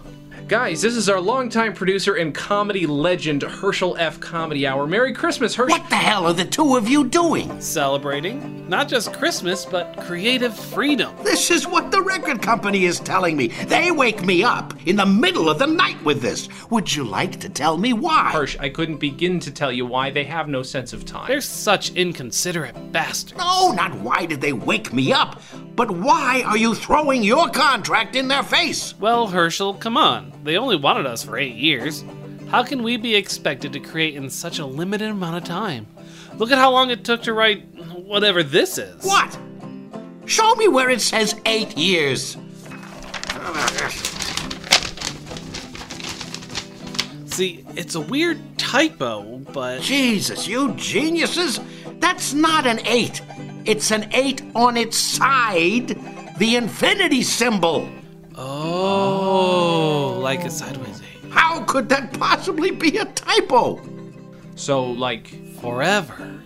Guys, this is our longtime producer and comedy legend, Herschel F. Comedy Hour. Merry Christmas, Herschel. What the hell are the two of you doing? Celebrating not just Christmas, but creative freedom. This is what the record company is telling me. They wake me up in the middle of the night with this. Would you like to tell me why? Hirsch, I couldn't begin to tell you why they have no sense of time. They're such inconsiderate bastards. No, not why did they wake me up, but why are you throwing your contract in their face? Well, Herschel, come on. They only wanted us for eight years. How can we be expected to create in such a limited amount of time? Look at how long it took to write whatever this is. What? Show me where it says eight years. See, it's a weird typo, but. Jesus, you geniuses! That's not an eight. It's an eight on its side. The infinity symbol. Oh, like a sideways eight. How could that possibly be a typo? So, like. Forever.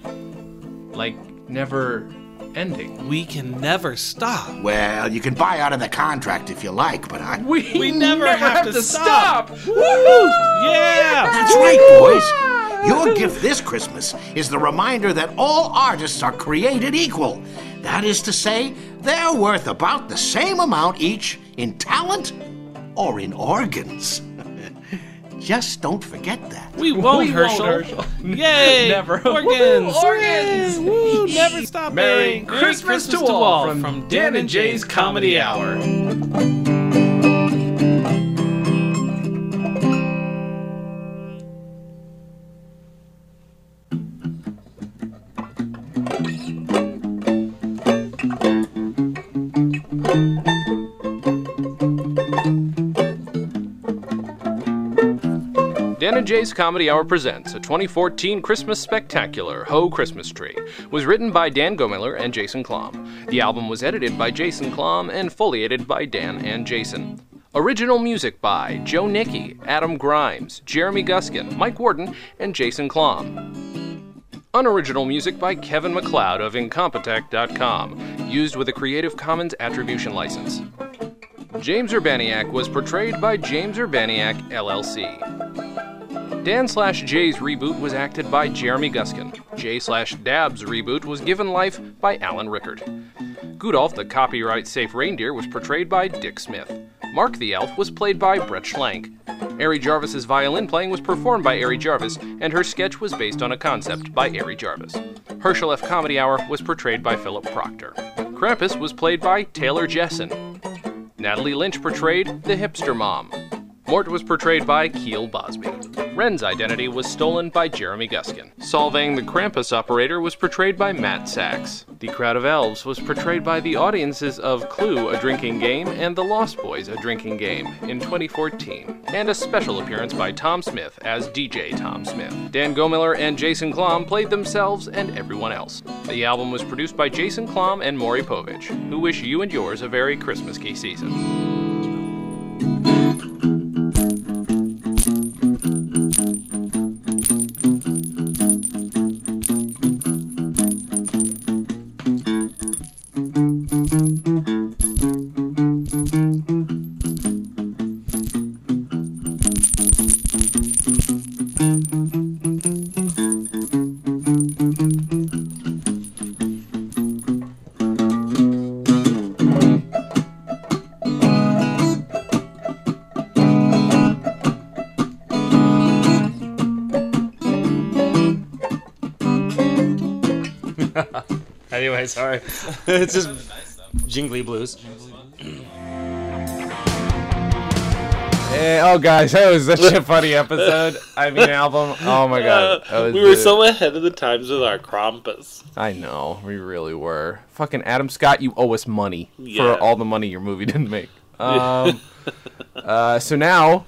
Like, never ending. We can never stop. Well, you can buy out of the contract if you like, but I. We, We never, have, to, stop. Woo! Yeah! That's right, boys. Your gift this Christmas is the reminder that all artists are created equal. That is to say, they're worth about the same amount each in talent or in organs. Just don't forget that. We won't, Herschel. Yay! Never. Organs! Woo, organs! Yay! Woo! Never stop Merry Christmas to all from Dan and Jay's Comedy Hour. Jay's Comedy Hour presents a 2014 Christmas spectacular, Ho Christmas Tree. Was written by Dan Gomiller and Jason Klamm. The album was edited by Jason Klamm and foliated by Dan and Jason. Original music by Joe Nicky, Adam Grimes, Jeremy Guskin, Mike Warden, and Jason Klamm. Unoriginal music by Kevin MacLeod of Incompetech.com, used with a Creative Commons Attribution License. James Urbaniak was portrayed by James Urbaniak, LLC. Dan slash Jay's reboot was acted by Jeremy Guskin. Jay slash Dab's reboot was given life by Alan Rickard. Gudolf, the copyright safe reindeer, was portrayed by Dick Smith. Mark the Elf was played by Brett Schlank. Ari Jarvis's violin playing was performed by Ari Jarvis, and her sketch was based on a concept by Ari Jarvis. Herschel F. Comedy Hour was portrayed by Philip Proctor. Krampus was played by Taylor Jessen. Natalie Lynch portrayed the hipster mom. Mort was portrayed by Keel Bosby. Ren's identity was stolen by Jeremy Guskin. Solvang the Krampus operator was portrayed by Matt Sachs. The Crowd of Elves was portrayed by the audiences of Clue, A Drinking Game, and The Lost Boys, A Drinking Game in 2014. And a special appearance by Tom Smith as DJ Tom Smith. Dan Gomiller and Jason Klamm played themselves and everyone else. The album was produced by Jason Klamm and Maury Povich, who wish you and yours a very Christmas-key season. Anyway, sorry. it's just jingly blues. Hey, oh, guys, that was such a funny episode. I mean, album. Oh my god, that was we were the- so ahead of the times with our Krampus. I know, we really were. Fucking Adam Scott, you owe us money Yeah. for all the money your movie didn't make. Um, uh, so now,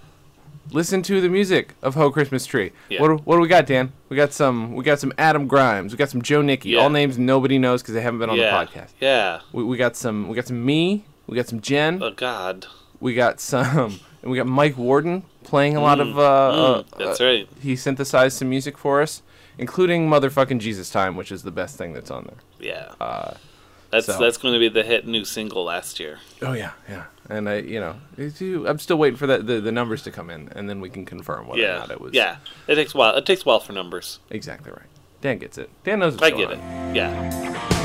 listen to the music of Ho Christmas Tree. Yeah. What, do- what do we got, Dan? We got some. We got some Adam Grimes. We got some Joe Nicky. Yeah. All names nobody knows because they haven't been on Yeah. the podcast. Yeah. We, we got some. We got some me. We got some Jen. Oh God. We got some. And we got Mike Warden playing a lot Mm, of. Uh, uh, mm, that's uh, right. He synthesized some music for us, including motherfucking Jesus Time, which is the best thing that's on there. Yeah. Uh, That's so- that's going to be the hit new single last year. Oh yeah, yeah. And I, you know, you- I'm still waiting for the, the the numbers to come in, and then we can confirm whether yeah. or not it was. Yeah. It takes a while. It takes a while for numbers. Exactly right. Dan gets it. Dan knows. What's I get it. Yeah.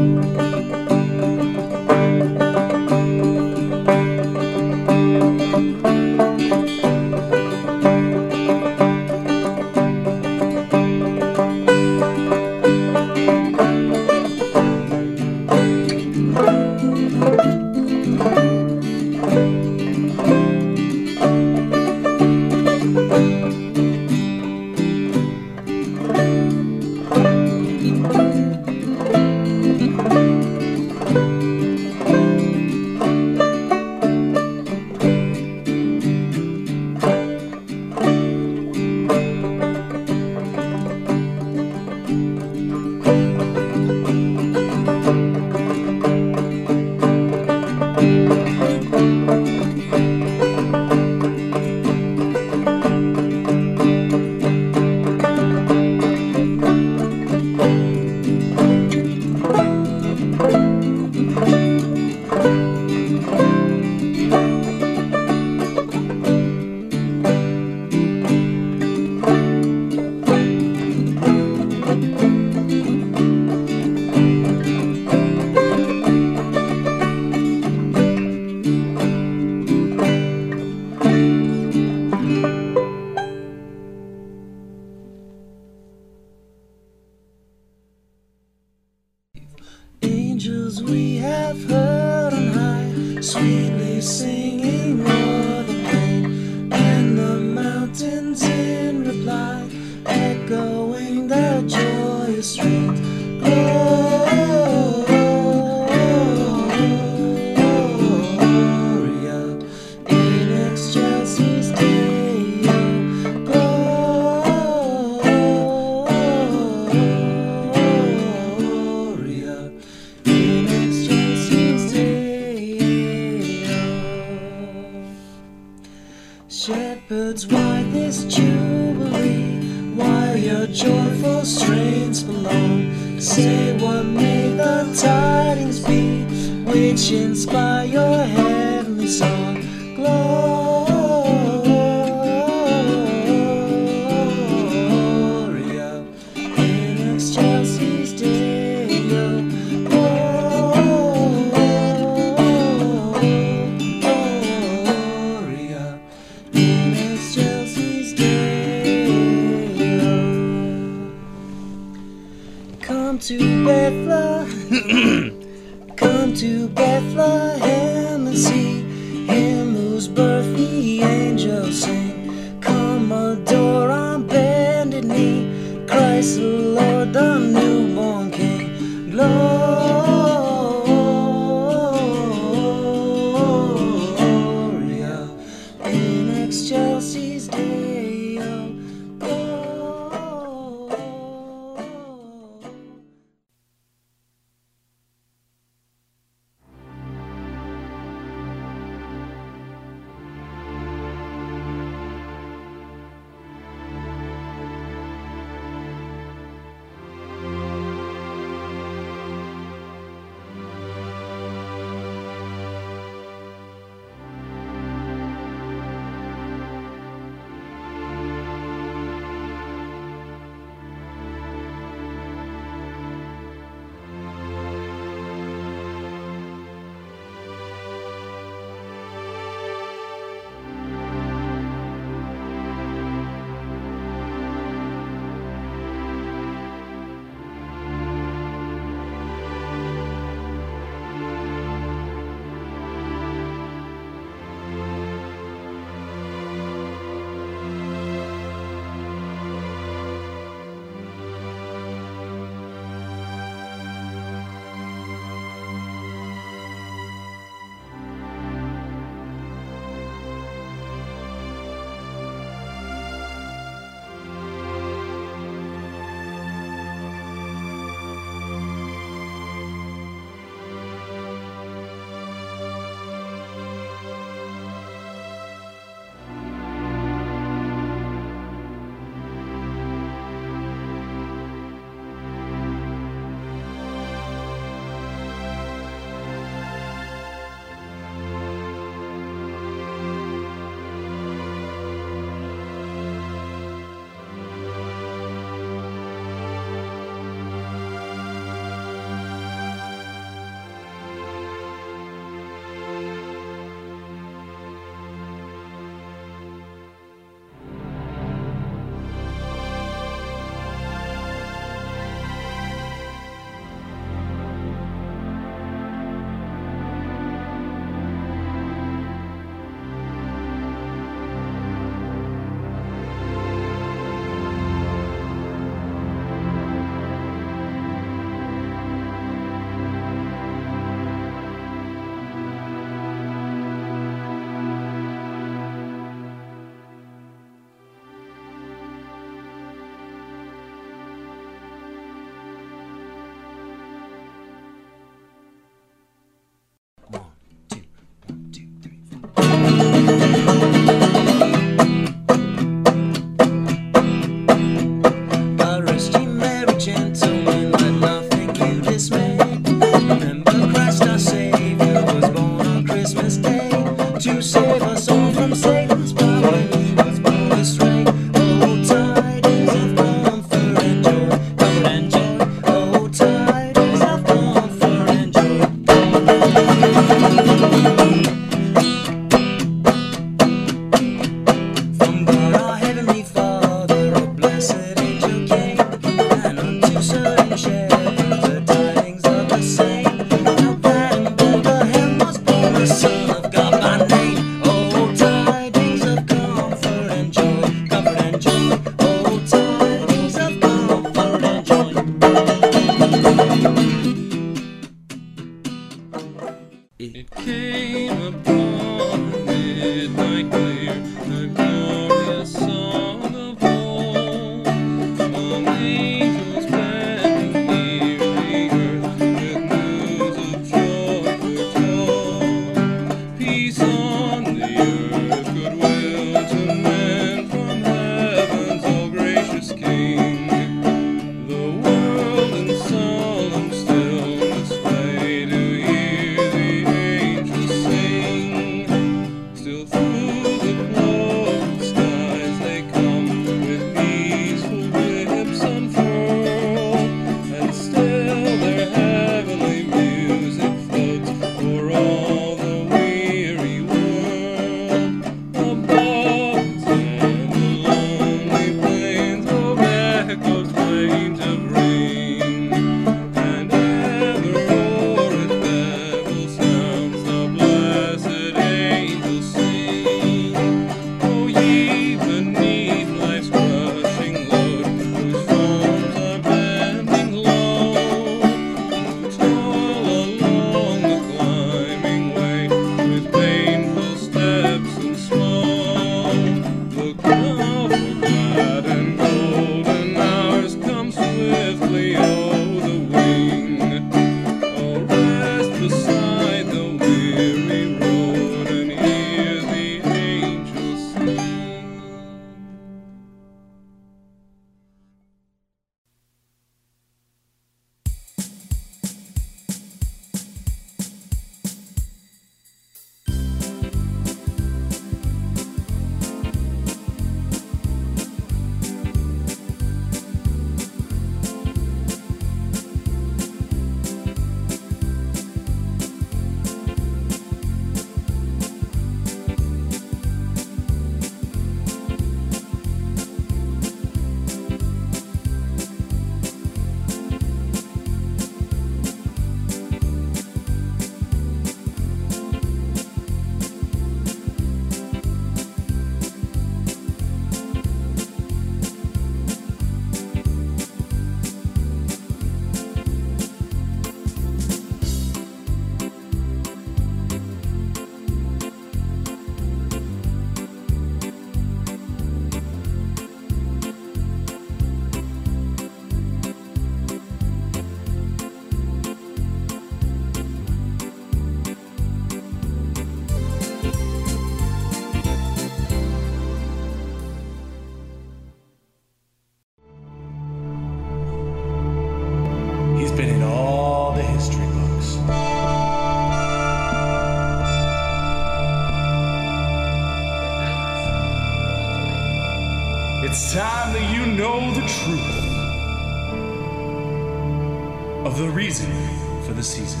For the season.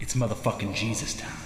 It's motherfucking Jesus time.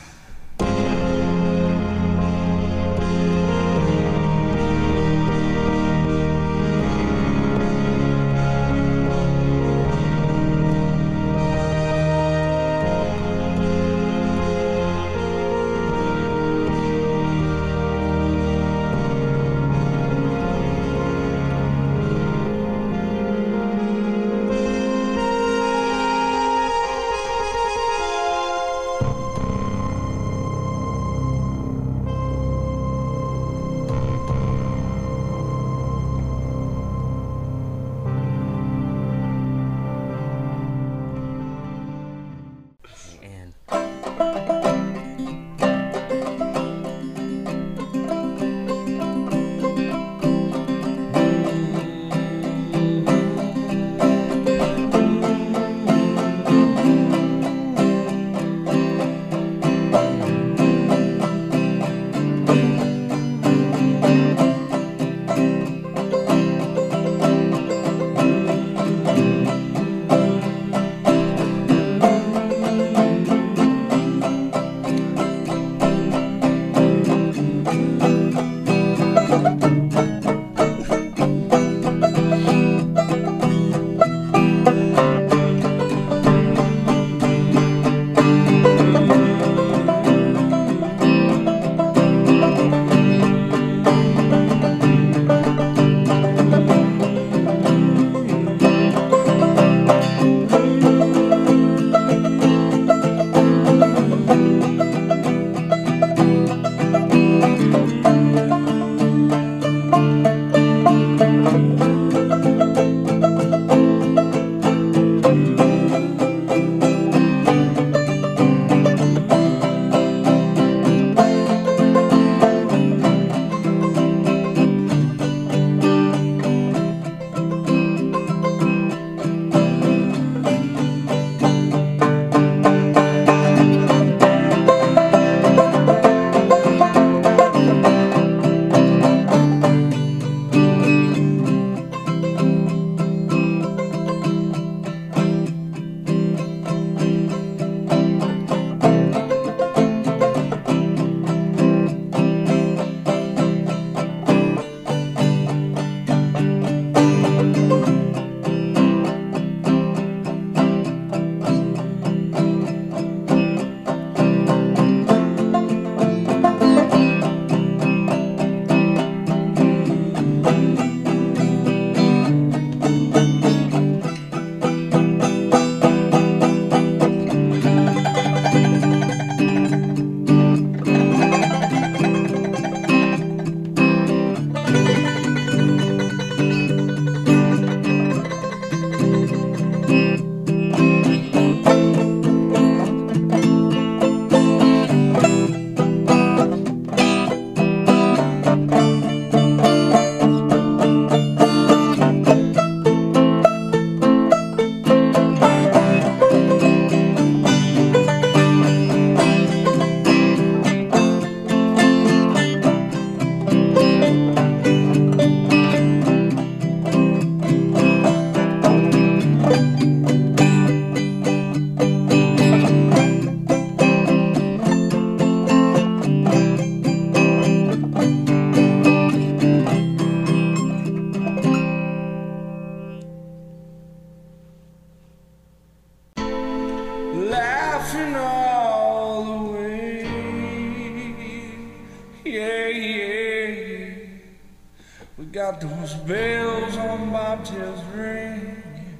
We got those bells on bobtails ringing,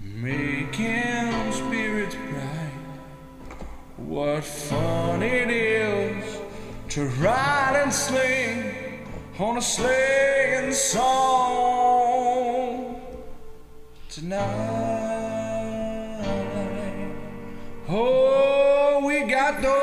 making spirits bright. What fun it is to ride and sling on a sleighing song tonight. Oh, we got those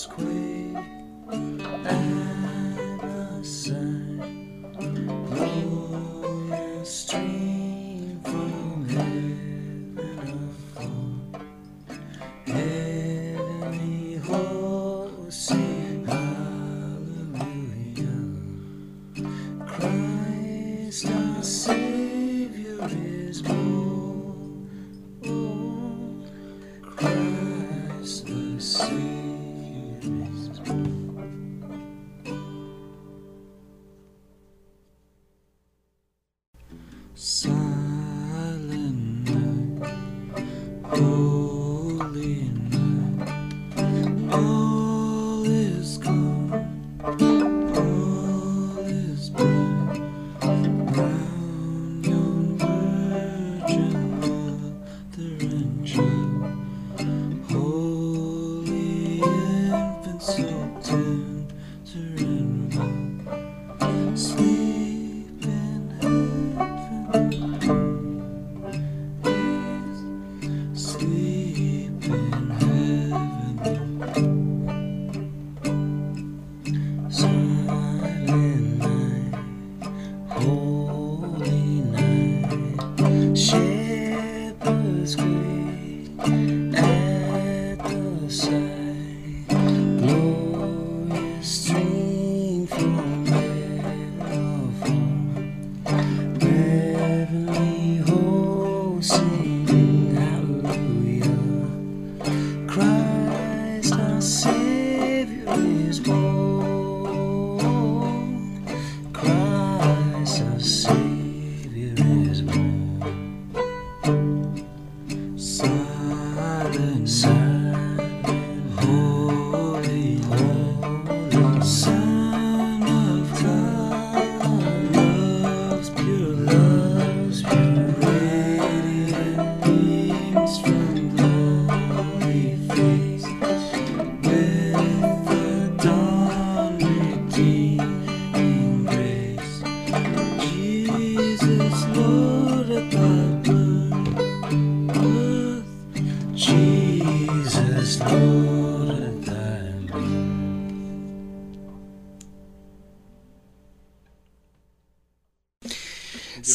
Shepherds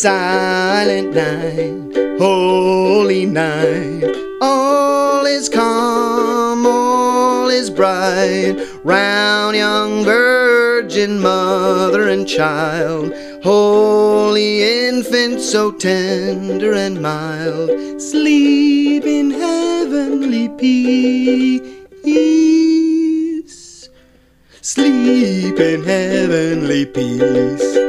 silent night, holy night. All is calm, all is bright, round young virgin mother and child. Holy infant, so tender and mild, sleep in heavenly peace. Sleep in heavenly peace.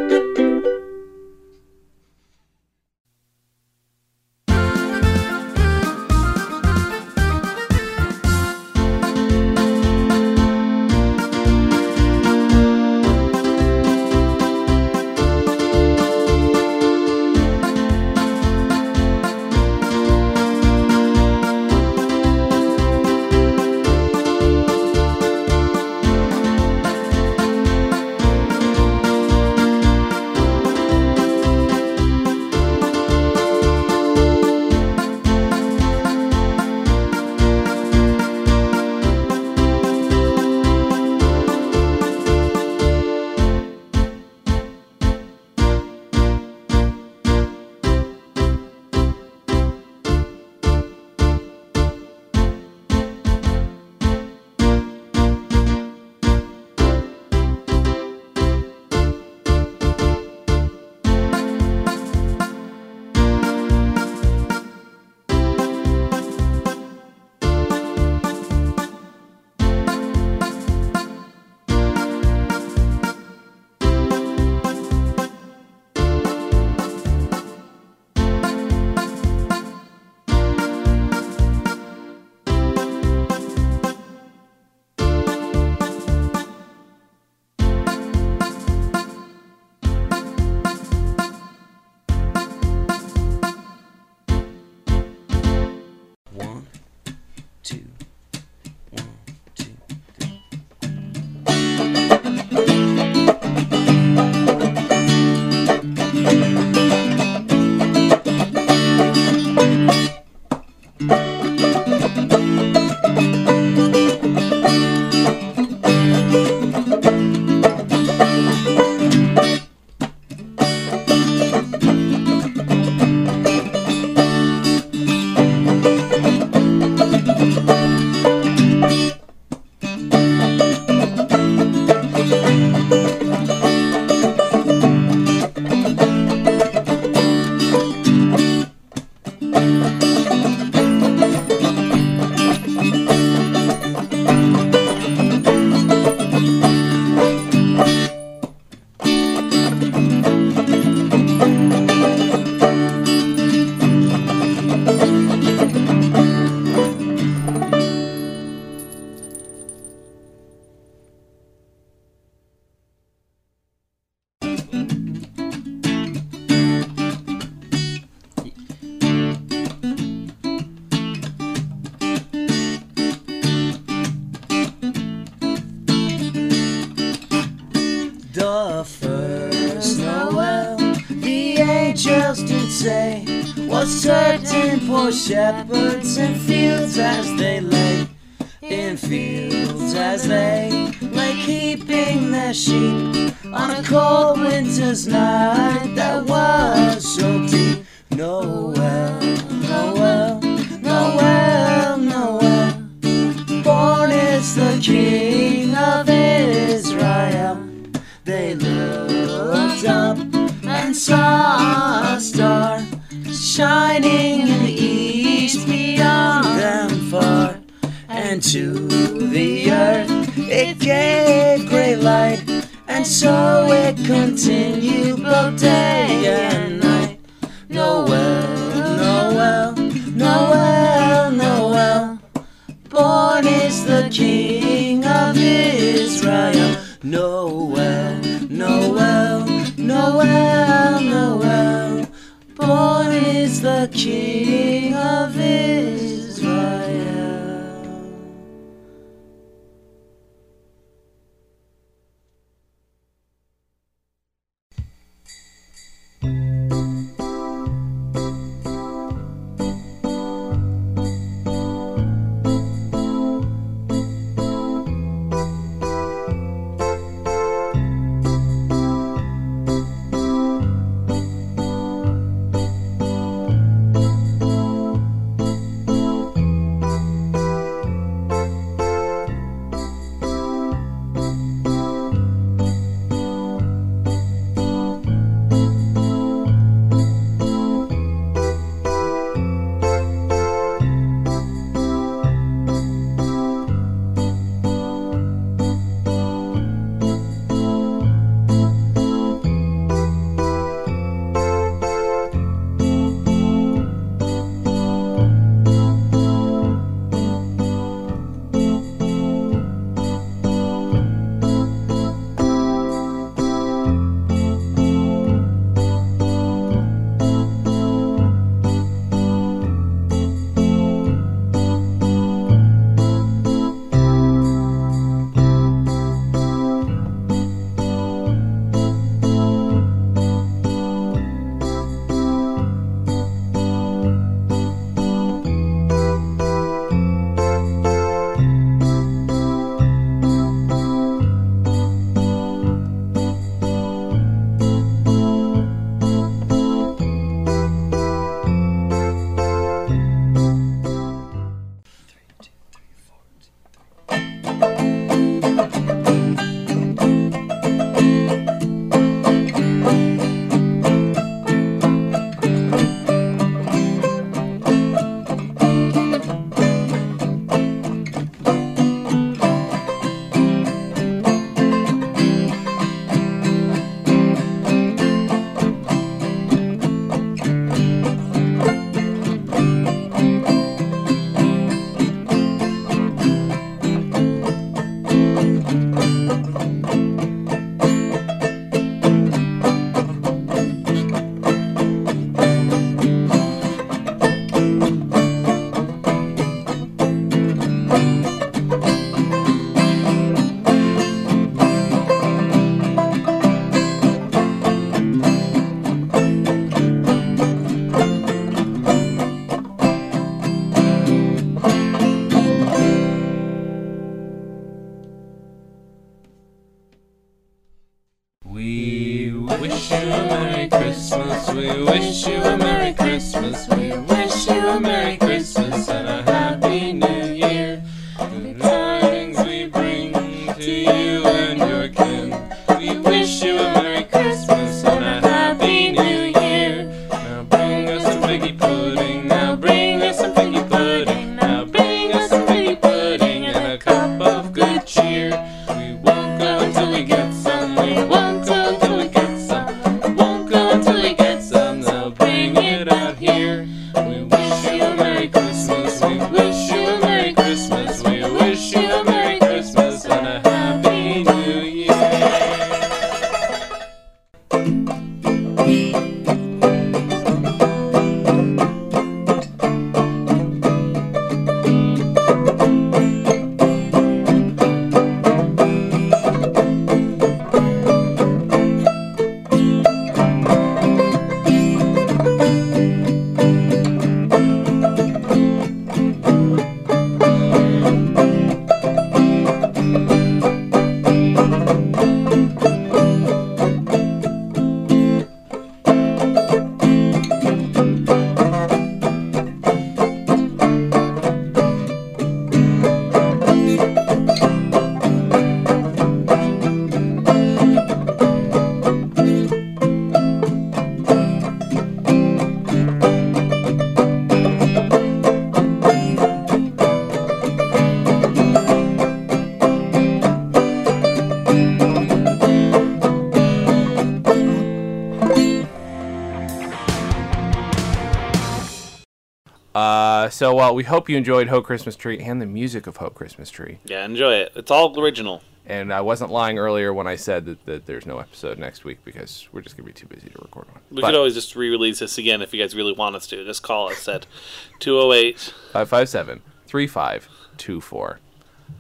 So uh, we hope you enjoyed Ho Christmas Tree and the music of Ho Christmas Tree. Yeah, enjoy it. It's all original. And I wasn't lying earlier when I said that, that there's no episode next week because we're just gonna be too busy to record one. We But- could always just re-release this again if you guys really want us to. Just call us at 208. 557 3524.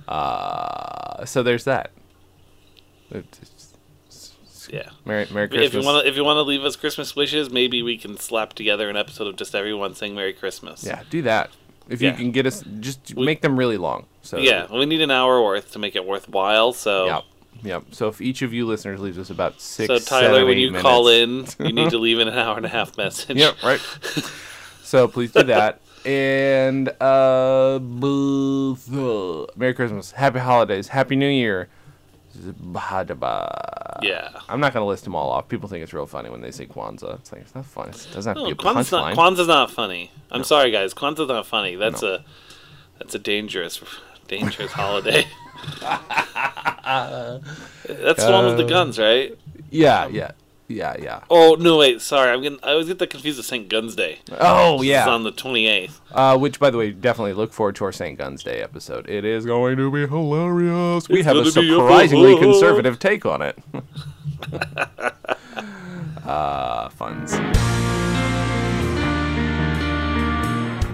Uh, so there's that. It's- Yeah. Merry, Merry If you want to, if you want to leave us Christmas wishes, maybe we can slap together an episode of just everyone saying Merry Christmas. Yeah, do that. If Yeah. you can get us, just make them really long. So yeah, we need an hour worth to make it worthwhile. So Yep. Yep. So if each of you listeners leaves us about six, So Tyler, seven, when you minutes- call in, you need to leave in an hour and a half message. Yep. Right. so please do that. And uh, b- Merry Christmas, Happy Holidays, Happy New Year. Zbhadaba. Yeah. I'm not gonna list them all off. People think it's real funny when they say Kwanzaa. It's like it's not funny. It doesn't have to No, be a Kwanzaa's not. Kwanzaa's not funny. I'm sorry, guys. Kwanzaa's not funny. That's a that's a dangerous dangerous holiday. That's the one with the Uh, guns, right? Yeah, yeah, yeah, yeah. Oh no, wait. Sorry, I'm getting. I always get that confused with St. Guns Day. Oh, yeah. on the 28th. Uh, which, by the way, definitely look forward to our St. Guns Day episode. It is going to be hilarious. We have a gonna a- surprisingly conservative take on it. uh, funds.